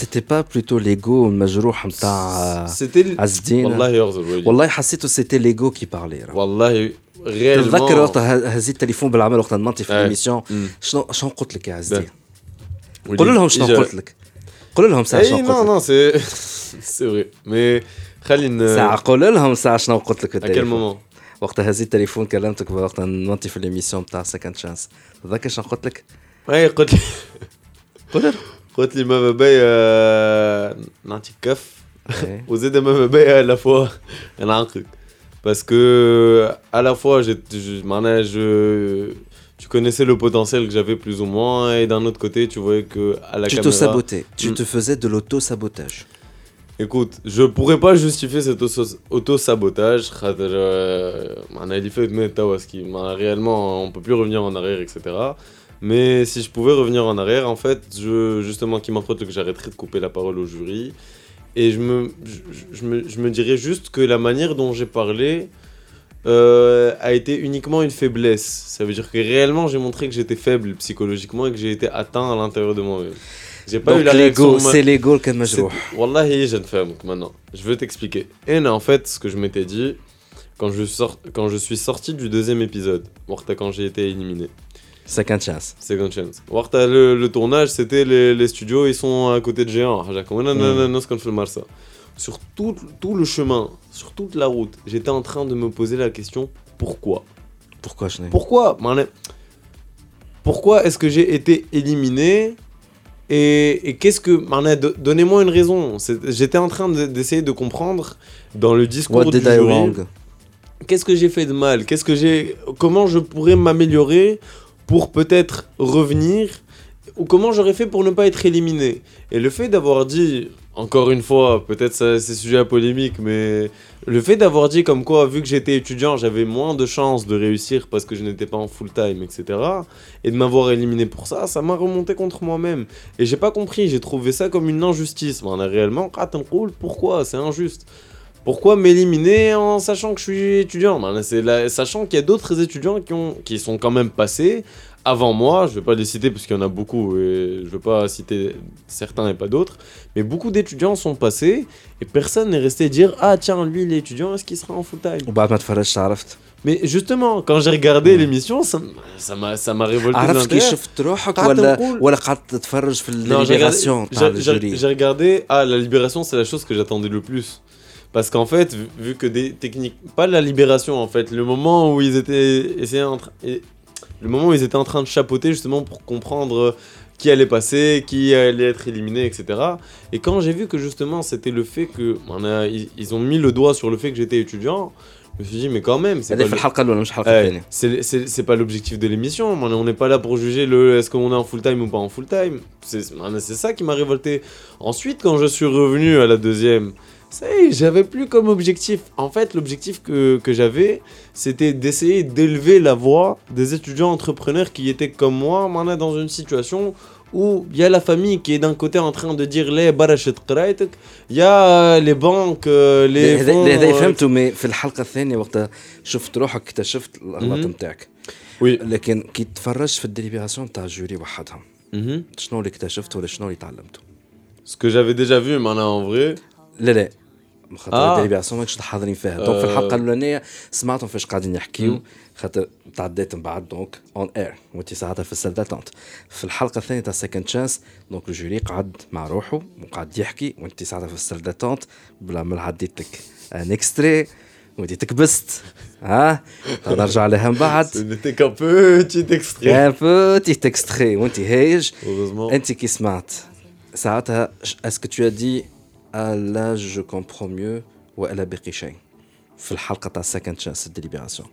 c'était pas plutôt l'ego المجروح نتاع C'était. عز الدين والله يغزر ويلي. والله حسيته سيتي ليغو كي بارلي راه. والله تتذكر réellement. وقتها هزيت التليفون بالعمل وقت نمنطي في أي. ليميسيون Mm. شنو شنو قلت لك يا عز ده. الدين ويلي. قول لهم شنو إجا- قلت لك قول لهم ساعه Eh, شنو non, قلت لك non, c'est. c'est vrai. Mais. خلينا. ساعه قول لهم ساعه شنو قلت لك في À quel التليفون moment وقتها هزيت التليفون كلمتك وقتها نمنطي في ليميسيون تاع سكند شانس تذكر شنو قلت لك Ouais, قلت لي قول لهم قلت لي ماما بايا نعطيك كف إيه. وزيد ماما بايا à la fois نعقلك parce que à la fois *laughs* j'ai je, معناها je tu connaissais le potentiel que j'avais plus ou moins et d'un autre côté tu voyais que à la tu te caméra sabotais tu Mm. te faisais de l'auto-sabotage écoute je pourrais pas justifier cet auto sabotage خاطر euh, معناها اللي فات مات توا سكي معناها réellement on peut plus revenir en arrière etc Mais si je pouvais revenir en arrière, en fait, justement, qui m'entre que j'arrêterais de couper la parole au jury. Et je me, je, me, je me dirais juste que la manière dont j'ai parlé euh, a été uniquement une faiblesse. Ça veut dire que réellement, j'ai montré que j'étais faible psychologiquement et que j'ai été atteint à l'intérieur de moi-même. J'ai pas Donc eu la réaction. C'est l'ego que je Wallahi, jeune femme, maintenant. Je veux t'expliquer. Et en fait, ce que je m'étais dit quand je, sort... quand je suis sorti du deuxième épisode, quand j'ai été éliminé. Second chance. Second chance. Le, le tournage, c'était les, studios, ils sont à côté de géants. Mm. Sur tout, tout le chemin, sur toute la route, j'étais en train de me poser la question pourquoi? Pourquoi je Pourquoi Pourquoi est-ce que j'ai été éliminé? Et, qu'est-ce que. Donnez-moi une raison. J'étais en train d'essayer de, comprendre dans le discours What du jury. Qu'est-ce que j'ai fait de mal? Qu'est-ce que j'ai Comment je pourrais m'améliorer pour peut-être revenir ou comment j'aurais fait pour ne pas être éliminé Et le fait d'avoir dit, encore une fois, peut-être c'est sujet à polémique, mais le fait d'avoir dit comme quoi, vu que j'étais étudiant, j'avais moins de chances de réussir parce que je n'étais pas en full time, etc. Et de m'avoir éliminé pour ça, ça m'a remonté contre moi-même. Et j'ai pas compris, j'ai trouvé ça comme une injustice. On a réellement, pourquoi? C'est injuste. Pourquoi m'éliminer en sachant que je suis étudiant? Sachant qu'il y a d'autres étudiants qui, sont quand même passés avant moi, je ne vais pas les citer parce qu'il y en a beaucoup, et je vais pas citer certains et pas d'autres, mais beaucoup d'étudiants sont passés et personne n'est resté dire Ah tiens, lui il est étudiant, est-ce qu'il sera en full-time mais justement, quand j'ai regardé l'émission, ça m'a ça m'a révolté de. J'ai regardé, ah la libération c'est la chose que j'attendais le plus. Parce qu'en fait, vu que des techniques, pas la libération en fait, le moment où ils étaient, en le moment où ils étaient en train de chapeauter justement pour comprendre euh, qui allait passer, qui allait être éliminé, etc. Et quand j'ai vu que justement c'était le fait que ils, ont mis le doigt sur le fait que j'étais étudiant, je me suis dit mais quand même, c'est pas, c'est, pas l'objectif de l'émission. On n'est pas là pour juger le est-ce qu'on est en full time ou pas en full time. C'est, ça qui m'a révolté. Ensuite, quand je suis revenu à la deuxième j'avais plus comme objectif. En fait, l'objectif que, que j'avais, c'était d'essayer d'élever la voix des étudiants entrepreneurs qui étaient comme moi, maintenant dans une situation où il y a la famille qui est d'un côté en train de dire les barachet qraitek, il y a euh, les banques, euh, les هذا fonds, هذا euh, فهمته مي في الحلقه الثانيه وقتها شفت روحك اكتشفت الاغلاط مهم. نتاعك Oui. لكن كي تفرجت في الديليبراسيون تاع الجوري وحدها Mhm. شنو اللي اكتشفت ولا شنو اللي تعلمته Ce que j'avais déjà vu maintenant en vrai, لا لا خاطر آه. الديليبراسيون ماكش حاضرين فيها دونك في آه. الحلقة الأولانية سمعتهم فاش قاعدين يحكيو. خاطر تعديت من بعد دونك اون اير وانت ساعتها في السال داتونت في الحلقة الثانية تاع سكند شانس دونك الجوري قعد مع روحه وقعد يحكي وانت ساعتها في السال داتونت بلا ما عديت لك ان اكستري وانت تكبست ها نرجع لها من بعد *laughs* ce n'était qu'un petit extrait. ان بوتيت اكستري وانت هايج. انت كي سمعت ساعتها اسكو تو دي لا جو كومبرون ميو والا باقي شيء في الحلقه تاع سكند شانس ديليبراسيون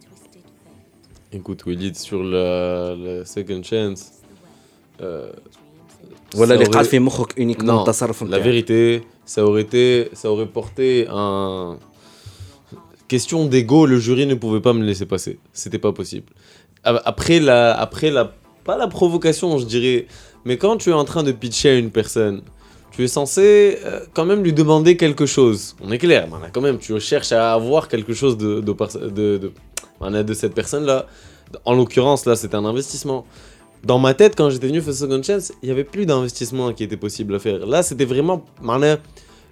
Écoute, Walid, sur la, la second chance. euh, ولا ça اللي aurait- قاعد في مخك اونيكمون Non, التصرف la نتاعك vérité, ça aurait été, ça aurait porté un. Question d'ego, le jury ne pouvait pas me laisser passer. C'était pas possible. A- Après la, après la, pas la provocation, je dirais, mais quand tu es en train de pitcher à une personne, tu es censé euh, quand même lui demander quelque chose. On est clair, voilà, quand même, tu cherches à avoir quelque chose de, de, de, de, de cette personne-là. En l'occurrence, là, c'était un investissement. Dans ma tête, quand j'étais venu faire Second Chance, il n'y avait plus d'investissement qui était possible à faire. Là, c'était vraiment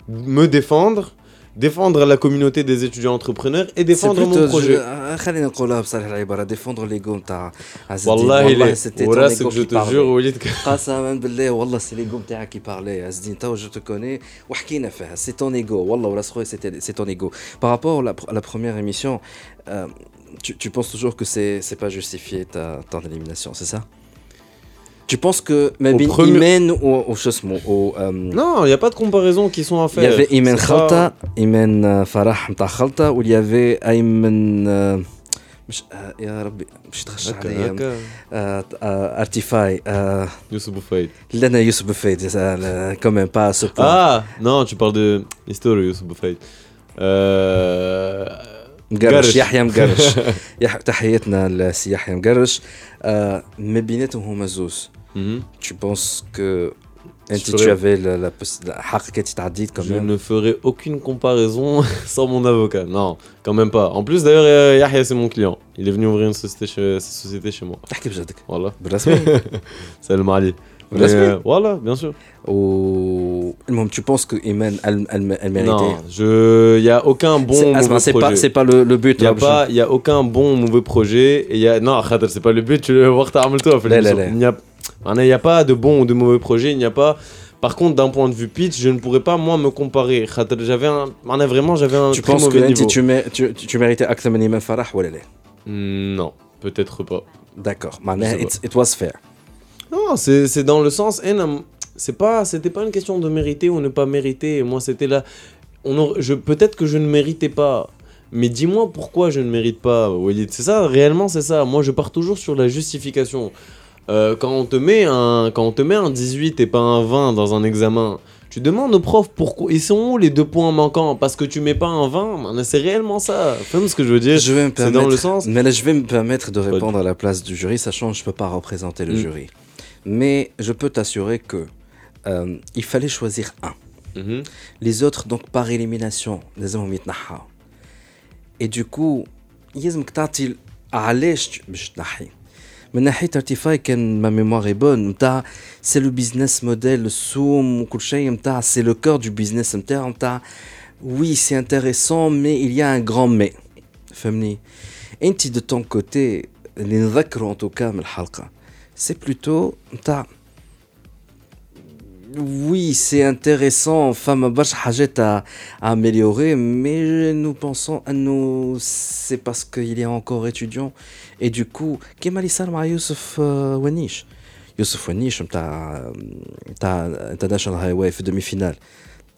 me défendre, défendre la communauté des étudiants entrepreneurs et défendre mon projet. خلينا نقولها بصالح العباره ديفوندر ليغو نتاع عز والله الدين والله سيتي وراسك جو te jure وليد ك- قسما بالله والله سي ليغو نتاعك كي بارلي عز الدين تو جو تو كوني وحكينا فيها سي تون ايغو والله وراس خويا سي سي تون ايغو بارابور لا بروميير ايميسيون tu, tu penses toujours que c'est c'est pas justifié ta ton élimination c'est ça tu penses que ما Au بين premier- ايمان و و شو اسمه و euh, Non, il n'y a pas de comparaison qui sont à il y faire. avait Imen C'est Khalta, pas- Imen euh, Farah نتاع خلطة واللي y avait Ayman euh, مش آه، يا ربي مش تخش هكا- عليا هكا. آه، آه، ارتيفاي آه، Youssou Boufaïd. لنا يوسف بفيد كوم même pas à ce point Ah, non, tu parles de l'histoire de Youssou Boufaïd. Euh... مقرش قرش. يحيى مقرش يح- تحياتنا لسي يحيى مقرش آه، ما بيناتهم هما زوز Mhm. Tu penses que si tu avais la, la, la quand même. Je ne ferai aucune comparaison *laughs* sans mon avocat. Non, quand même pas. En plus, d'ailleurs, euh, Yahya, c'est mon client. Il est venu ouvrir une société chez, société chez moi. Voilà. C'est le. *laughs* Mais, voilà, bien sûr. Oh... Tu penses que Iman, elle, elle, elle méritait Non, il je... n'y a aucun bon mauvais projet. Pas, c'est pas le, le but. Il n'y a, hein, a, aucun bon mauvais projet. Et y a... Non, c'est pas le but, tu le voir ta Il n'y a... a pas de bon ou de mauvais projet, il n'y a pas... Par contre, d'un point de vue pitch, je ne pourrais pas moi me comparer. J'avais un, vraiment, j'avais un. Tu très penses mauvais que niveau. tu, mé... tu, tu, tu méritais Aksam Farah ou Non, peut-être pas. D'accord. It, it was fair. Non, c'est dans le sens. eh, C'est pas, c'était pas une question de mériter ou ne pas mériter. Moi, c'était là. On aurait- je peut-être que je ne méritais pas. Mais dis-moi pourquoi je ne mérite pas, Walid. C'est ça, réellement, c'est ça. Moi, je pars toujours sur la justification. Euh, quand, on te met un, quand on te met un 18 et pas un 20 dans un examen, tu demandes aux profs pourquoi. Ils sont où les deux points manquants? Parce que tu mets pas un 20 man, C'est réellement ça. Fais ce que je veux dire. Je vais me C'est dans le permettre, sens. mais là, je vais me permettre de répondre à la place du jury, sachant que je peux pas représenter le Mm. jury. Mais je peux t'assurer que euh, il fallait choisir un. Mhm. Les autres, donc par élimination, لازمهم يتنحوا. Et du coup, يلزمك تعطي علاش باش تنحي. من ناحية ارتفاع كان ما ميموار بون نتاع سي لو بيزنس موديل السوم وكل شيء نتاع سي لو كور دو بيزنس نتاعو نتاع وي سي انتريسون مي il y a un grand mais فهمني انت de ton côté اللي نذكره en tout cas من الحلقه c'est plutôt oui, c'est intéressant. Enfin, bash hajet à, à améliorer, mais nous pensons à nous, c'est parce qu'il est encore étudiant. Et du coup, Kemal Salma ah, Youssef euh, Wanish. Youssef Wanish, t'as International Highway, fait demi-finale.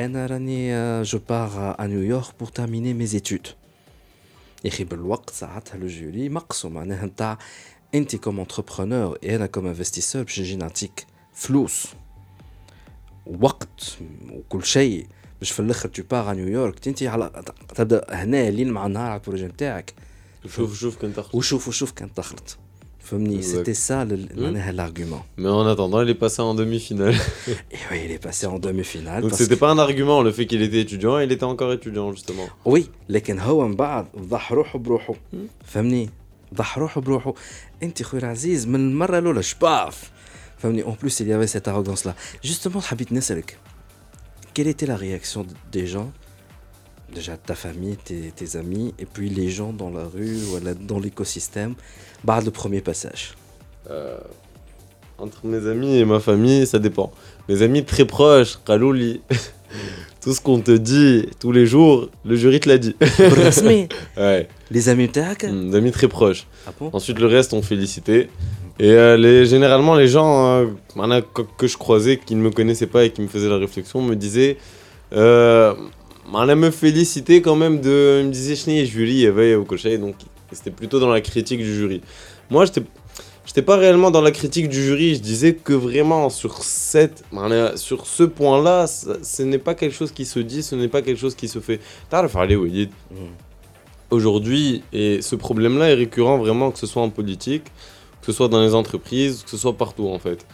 انا راني آه، جو بار ا نيويورك بور تيرميني مي زيتود يا اخي بالوقت ساعتها لو جوري مقصو معناها نتاع انت كوم انتربرونور انا كوم انفستيسور باش نجي نعطيك فلوس وقت وكل شيء باش في الاخر تو باغ نيويورك انت على تبدا هنا لين مع النهار على البروجي نتاعك شوف شوف كنت أخ- وشوف وشوف كان تخلط فهمني Exact. سيتي سا معناها l'argument Mais en attendant, il est passé en demi-finale. *laughs* et oui il est passé en demi-finale Donc parce c'était pas un argument le fait qu'il était étudiant, il était encore étudiant justement. وي لكن هو من بعد ضح روحه بروحه فهمني ضح روحه بروحه انت خويا العزيز من المره الاولى شباف فهمني اون بلوس il y avait cette arrogance là justement حبيت نسالك quelle était la réaction des gens déjà ta famille tes, tes amis et puis les gens dans la rue ou dans l'écosystème بعد le premier passage Entre mes amis et ma famille, ça dépend. Mes amis très proches, Kalouli, *laughs* tout ce qu'on te dit tous les jours, le jury te l'a dit. *laughs* بالرسمي Ouais, les amis نتاعك mes amis très proches. ah bon Ensuite, le reste, on félicité. Et euh, les, généralement, les gens euh, voilà, que, que je croisais, qui ne me connaissaient pas et qui me faisaient la réflexion, me disaient. Euh, voilà, me féliciter quand même de. Ils me disaient, Chni, jury, éveil au cocher. Donc, c'était plutôt dans la critique du jury. Moi, j'étais j'étais pas réellement dans la critique du jury, je disais que vraiment sur cette sur ce point-là, ce n'est pas quelque chose qui se dit, ce n'est pas quelque chose qui se fait. Mm. Aujourd'hui, et ce problème-là est récurrent vraiment que ce soit en politique, que ce soit dans les entreprises, que ce soit partout en fait.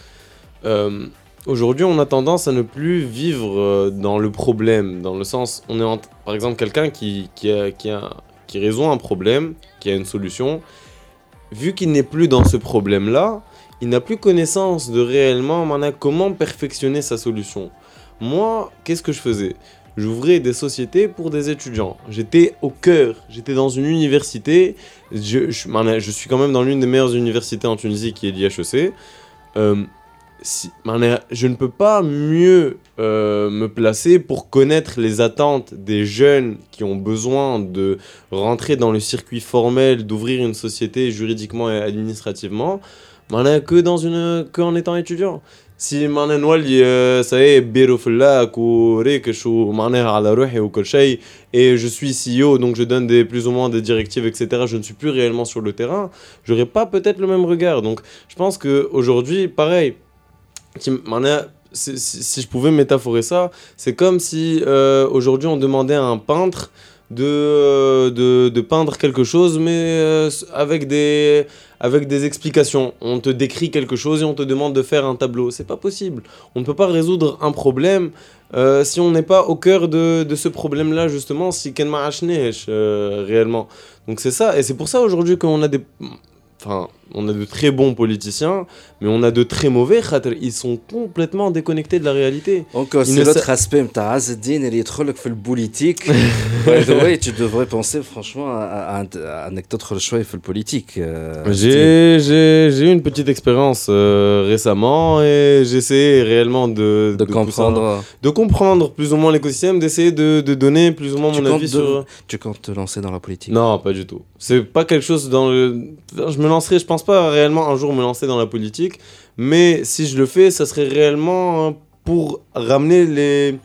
Euh, aujourd'hui, on a tendance à ne plus vivre euh, dans le problème, dans le sens, on est par exemple quelqu'un qui, qui a qui résout un problème, qui a une solution, vu qu'il n'est plus dans ce problème-là, il n'a plus connaissance de réellement mana, comment perfectionner sa solution. Moi, qu'est-ce que je faisais? J'ouvrais des sociétés pour des étudiants. J'étais au cœur, j'étais dans une université. Je, suis quand même dans l'une des meilleures universités en Tunisie qui est l'IHEC. Euh, je ne peux pas mieux euh, me placer pour connaître les attentes des jeunes qui ont besoin de rentrer dans le circuit formel, d'ouvrir une société juridiquement et administrativement, mana, que, dans une, que en étant étudiant. Si معناها نولي ça y est بيرو في اللاك وريكش ومعناها على روحي وكل شيء et je suis CEO donc je donne des plus ou moins des directives etc je ne suis plus réellement sur le terrain j'aurais pas peut-être le même regard donc je pense que aujourd'hui pareil qui- معناها, si, je pouvais métaphorer ça c'est comme si euh, aujourd'hui on demandait à un peintre de, euh, de, peindre quelque chose mais euh, avec des avec des explications. On te décrit quelque chose et on te demande de faire un tableau. C'est pas possible. On ne peut pas résoudre un problème si on n'est pas au cœur de, de ce problème-là, justement, si Ken Ma'ashnesh, réellement. Donc c'est ça. Et c'est pour ça aujourd'hui qu'on a des. Enfin, on a de très bons politiciens, mais on a de très mauvais. Ils sont complètement déconnectés de la réalité. Encore, c'est l'autre sa- aspect, t'as Azzedine et les trolls le politique. *laughs* By the way, tu devrais penser franchement à, un autre choix, le politique. euh. J'ai eu une petite expérience euh, récemment et j'essaie réellement de, comprendre. de comprendre plus ou moins l'écosystème, d'essayer de, de donner plus ou moins Tu mon avis de- sur. tu comptes te lancer dans la politique? Non, pas du tout. C'est pas quelque chose dans le. Je me lancerai, je pense pas réellement un jour me lancer dans la politique, mais si je le fais, ça serait réellement euh, pour ramener les,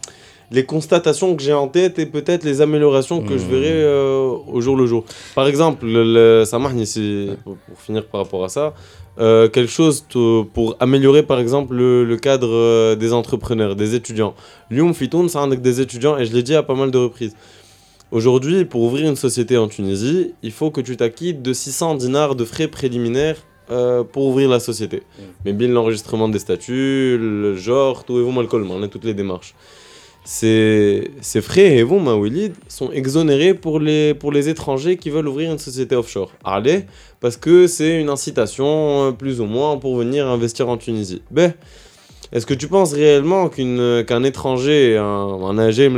les constatations que j'ai en tête et peut-être les améliorations que je Hmm. verrai euh, au jour le jour. Par exemple, le, le- ça ici, pour, pour finir par rapport à ça. euh, quelque chose pour améliorer par exemple le, le cadre euh, des entrepreneurs, des étudiants. Lyon Fitoun, c'est un des étudiants et je l'ai dit à pas mal de reprises. Aujourd'hui, pour ouvrir une société en Tunisie, il faut que tu t'acquittes de 600 dinars de frais préliminaires euh, pour ouvrir la société. Mais bien l'enregistrement des statuts, le genre, tout et vous, a toutes les démarches. Ces, ces frais, et vous, Mawilid, sont exonérés pour les, pour les étrangers qui veulent ouvrir une société offshore. Allez, parce que c'est une incitation, euh, plus ou moins, pour venir investir en Tunisie. Ben, est-ce que tu penses réellement qu'un étranger, un, un âgé,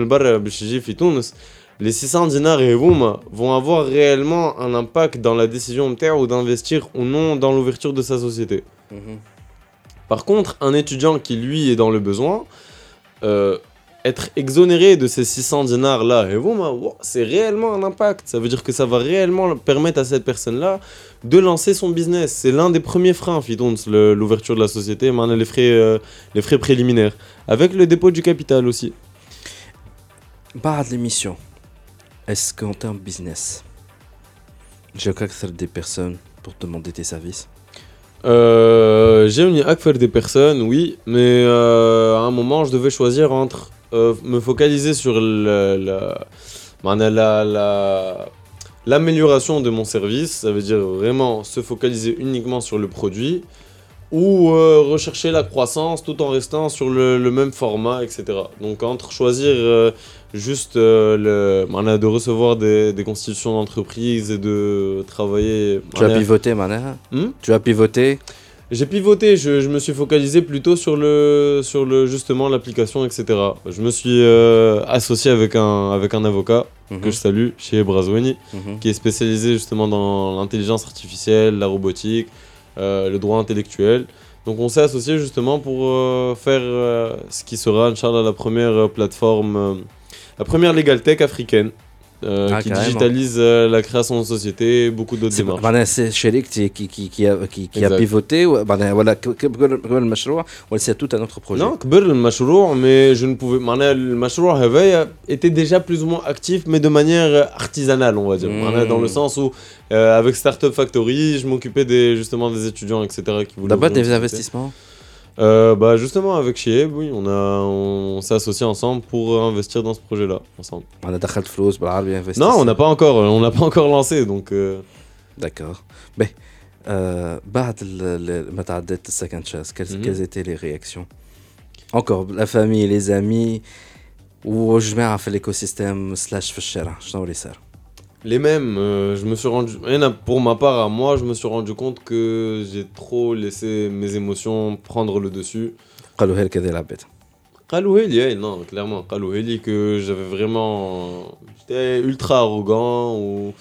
les 600 dinars et roum vont avoir réellement un impact dans la décision de terre ou d'investir ou non dans l'ouverture de sa société. Mhm. Par contre, un étudiant qui lui est dans le besoin, euh, être exonéré de ces 600 dinars là, et vous, wow, c'est réellement un impact. Ça veut dire que ça va réellement permettre à cette personne là de lancer son business. C'est l'un des premiers freins, Fidons, l'ouverture de la société, maintenant les frais, euh, les frais préliminaires, avec le dépôt du capital aussi. Bah, l'émission est-ce qu'en termes business j'ai que des personnes pour demander tes services? J'ai uni à faire des personnes, oui, mais euh, à un moment, je devais choisir entre euh, me focaliser sur le- la- maana la- la- l'amélioration de mon service, ça veut dire vraiment se focaliser uniquement sur le produit, ou euh, rechercher la croissance tout en restant sur le, le même format, etc. Donc entre choisir euh, juste euh, le, de recevoir des, des constitutions d'entreprise et de travailler... tu as pivoté Maner Hmm tu as pivoté j'ai pivoté, je, je me suis focalisé plutôt sur le, sur le justement l'application, etc. Je me suis euh, associé avec un, avec un avocat Mhm, que je salue chez Brazouani, mhm. qui est spécialisé justement dans l'intelligence artificielle, la robotique, le droit intellectuel. Donc on s'est associé justement pour euh, faire euh, ce qui sera, Inch'Allah, la première euh, plateforme, euh, la première legal tech africaine euh, Ah, qui carrément. digitalise euh, la création de société, beaucoup d'autres C'est démarches. معناها سي شريك qui qui qui qui a qui, qui a Exact. pivoté ou- معناها ولا ك- ك- قبل قبل المشروع ولا c'est tout un autre projet Non, كبر المشروع mais je ne pouvais معناها المشروع هذايا était déjà plus ou moins actif mais de manière artisanale on va dire Mm. معناها dans le sens où euh, avec Startup Factory je m'occupais des justement des étudiants etc qui voulaient d'abord ouvrir des une société. investissements Euh, bah justement avec Chieb oui on a on, s'est associés ensemble pour investir dans ce projet là ensemble معناها دخلت فلوس بالعربي investis non on n'a pas encore on l'a pas encore lancé donc euh, D'accord. Ben, euh, بعد ال- ال- ما تعديت السكند شاس quelles Mhm. quelles étaient les réactions Encore la famille, les amis وجماعة في l'écosystème slash في الشارع شنو اللي صار؟ les mêmes. Euh, je me suis rendu, pour ma part à moi, je me suis rendu compte que j'ai trop laissé mes émotions prendre le dessus. Qalouhel qu'elle la bête? Qalouhel, eh, non, clairement. Qalouhel que j'avais vraiment, j'étais ultra arrogant ou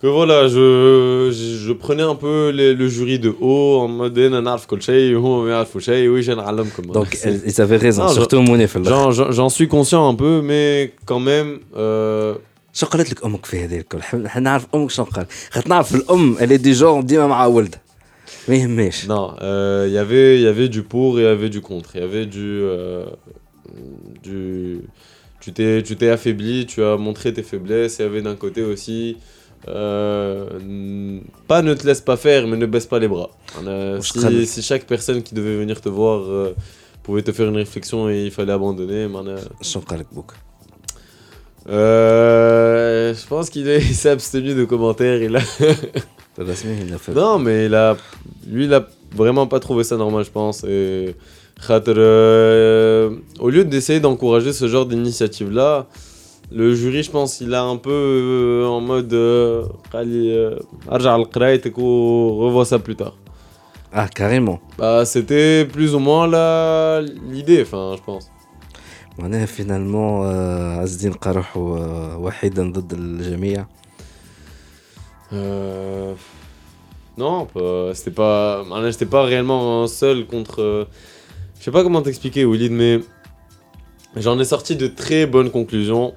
que voilà, je, je, je prenais un peu les, le jury de haut en mode Donc ils avaient raison, non, surtout Mounef. J'en suis conscient un peu, mais quand même. Euh, شو قالت لك امك في هذه الكل؟ حنا نعرف امك شنو قال، خاطر نعرف الام اللي دي جون ديما مع ولدها. ما يهماش. Non, euh, il y avait- il y avait du pour et il y avait du contre. Il y avait du. euh, du tu t'es tu t'es affaibli, tu as montré tes faiblesses. Il y avait d'un côté aussi. euh, n- pas ne te laisse pas faire, mais ne baisse pas les bras. Euh, Je traduis. si, si chaque personne qui devait venir te voir euh, pouvait te faire une réflexion et il fallait abandonner, man, euh, euh, je pense qu'il *laughs* s'est abstenu de commentaires. Il a... *laughs* Il l'a fait. non, mais lui, il a vraiment pas trouvé ça normal, je pense. Et Khater, euh, au lieu d'essayer d'encourager ce genre d'initiative-là, le jury, je pense, il a un peu euh, en mode euh, Allez, euh, et qu'on revoit ça plus tard. Ah, carrément. Bah, c'était plus ou moins l'idée, enfin, je pense. معناها فينالمون آه، عز الدين قرح و- وحيدا ضد الجميع. Euh, non, pas- c'était pas, Maana, j'étais pas réellement seul contre. euh, je sais pas comment t'expliquer, Willid, mais j'en ai sorti de très bonnes conclusions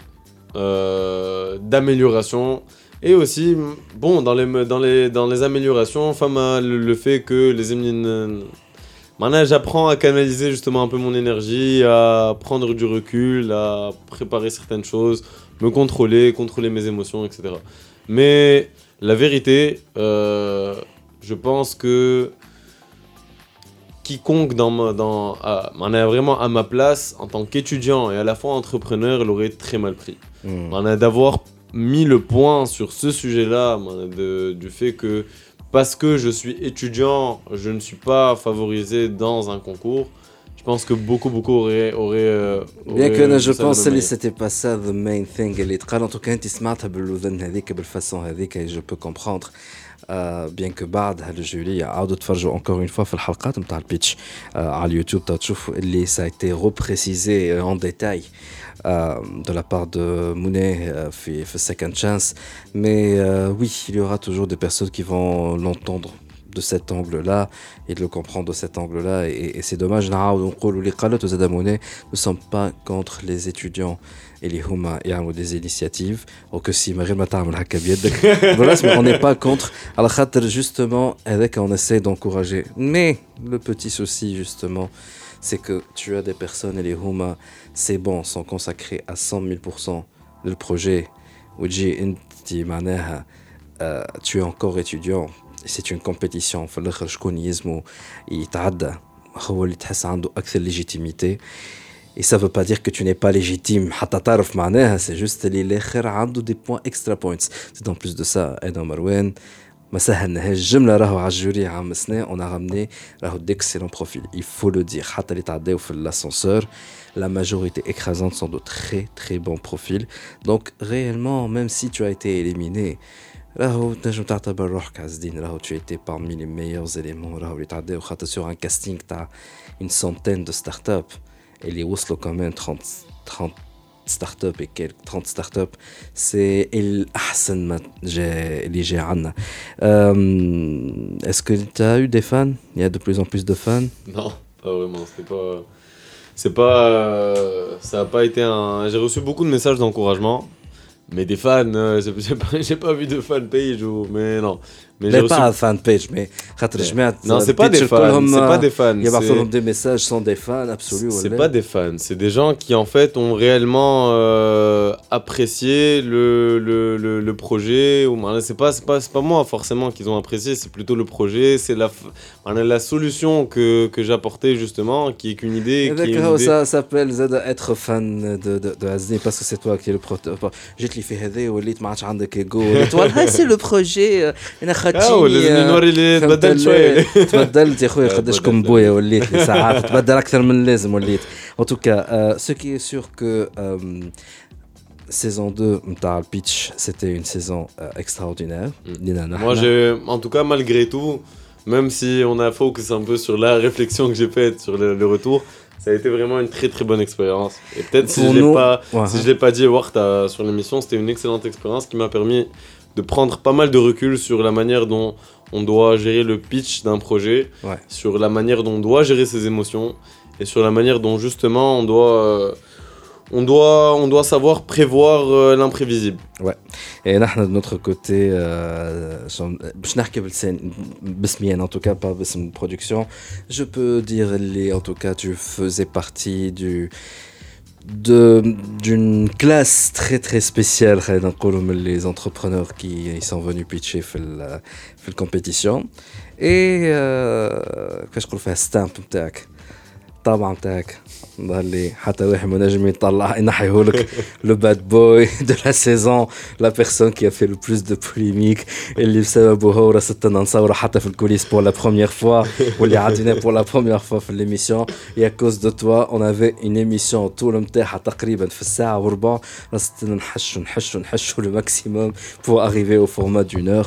euh, d'amélioration. Et aussi, m- bon, dans les, me- dans les, dans les améliorations, enfin, ma- le, le fait que les émines. Maintenant, j'apprends à canaliser justement un peu mon énergie, à prendre du recul, à préparer certaines choses, me contrôler, contrôler mes émotions, etc. Mais la vérité, euh, je pense que quiconque dans, dans on est vraiment à ma place en tant qu'étudiant et à la fois entrepreneur l'aurait très mal pris. On a d'avoir mis le point sur ce sujet-là, du fait que parce que je suis étudiant, je ne suis pas favorisé dans un concours. Je pense que beaucoup, beaucoup auraient. auraient, euh, Bien que je pense que c'était pas ça the main thing. En tout cas, tu smart de façon et je peux comprendre. Euh, bien que بعد هالجوري عاودوا تفرجوا encore une fois في الحلقات نتاع البيتش على اليوتيوب تشوفوا اللي ça a été reprécisé en détail euh, de la part de Monet euh, fait, Second Chance. Mais euh, oui, il y aura toujours des personnes qui vont l'entendre de cet angle-là et de le comprendre de cet angle-là. Et, c'est dommage. Nous ne sommes pas contre les étudiants et les huma et des initiatives. Ou que si on n'est pas contre. Alors, justement, on essaie d'encourager. Mais le petit souci, justement, c'est que tu as des personnes les huma c'est bon, sont consacrés à 100 000% le projet. Euh, tu es encore étudiant, c'est une compétition. Il légitimité. Et ça ne veut pas dire que tu n'es pas légitime. C'est juste que des points extra points. C'est en plus de ça, Edom Marwen, on a ramené d'excellents profils. Il faut le dire. l'ascenseur, la majorité écrasante sont de très très bons profils. Donc réellement, même si tu as été éliminé, tu étais parmi les meilleurs éléments sur un casting tu as une centaine de startups et les Oslo quand même 30 30 startups et quelques 30 startups c'est l'ahsan اللي جا عنا est-ce que tu as eu des fans il y a de plus en plus de fans non pas vraiment c'est pas c'est pas euh, ça a pas été un j'ai reçu beaucoup de messages d'encouragement mais des fans euh, *laughs* j'ai pas, pas vu de fan page ou mais non Mais, mais pas aussi... fan page mais non c'est pas des fans c'est pas euh, des fans il y a des messages sont des fans absolument c'est pas des fans c'est des gens qui en fait ont réellement euh, apprécié le, le, le, le projet ou c'est pas c'est pas, pas moi forcément qu'ils ont apprécié c'est plutôt le projet c'est la la solution que, que j'apportais justement qui est qu'une idée, eh ben, ça s'appelle être fan de de, de Azni parce que c'est toi qui est le projet j'ai te fait aider *laughs* ou c'est le projet euh, اه لازم نوري اللي تبدلت شويه تبدلت *laughs* يا خويا قداش كم بويا وليت لي ساعات *laughs* تبدل اكثر من اللازم وليت en tout cas euh, ce qui est sûr que euh, saison 2 نتاع pitch c'était une saison euh, extraordinaire mm. moi j'ai en tout cas malgré tout même si on a focus un peu sur la réflexion que j'ai faite sur le, le retour ça a été vraiment une très très bonne expérience. Et peut-être si, je l'ai pas, si je l'ai pas dit Wart sur l'émission, c'était une excellente expérience qui m'a permis de prendre pas mal de recul sur la manière dont on doit gérer le pitch d'un projet, sur la manière dont on doit gérer ses émotions et sur la manière dont justement on doit, euh, on doit, on doit savoir prévoir euh, l'imprévisible. Ouais. Et nous, de notre côté, euh, en tout cas pas de production, je peux dire, en tout cas, tu faisais partie du d'une classe très très spéciale les entrepreneurs qui sont venus pitcher dans la compétition. Et qu'est-ce qu'on fait? Stamp طبعا تاعك ظهر لي حتى واحد منجم يطلع ينحيهولك *laughs* لو باد بوي دو لا سيزون لا بيرسون كي في لو بلوس دو بوليميك اللي بسببه هو راه ستنا نصوروا حتى في الكوليس بور لا بروميير فوا واللي عدينا بور لا بروميير فوا في ليميسيون يا كوز دو توا اون افي اون ايميسيون طول نتاعها تقريبا في الساعه وربع راه ستنا نحشوا نحشوا نحشوا لو ماكسيموم بور اريفي او فورما دون اور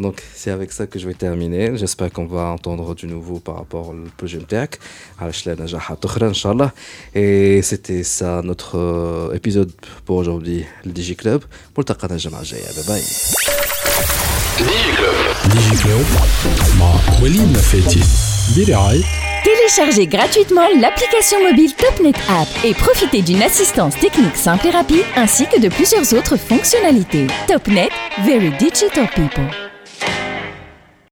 Donc c'est avec ça que je vais terminer. J'espère qu'on va entendre du nouveau par rapport au projet Mteak. Et c'était ça notre euh, épisode pour aujourd'hui, le DigiClub. Bye bye. DigiClub. Téléchargez gratuitement l'application mobile TopNet App et profitez d'une assistance technique simple et rapide ainsi que de plusieurs autres fonctionnalités. TopNet, very digital people.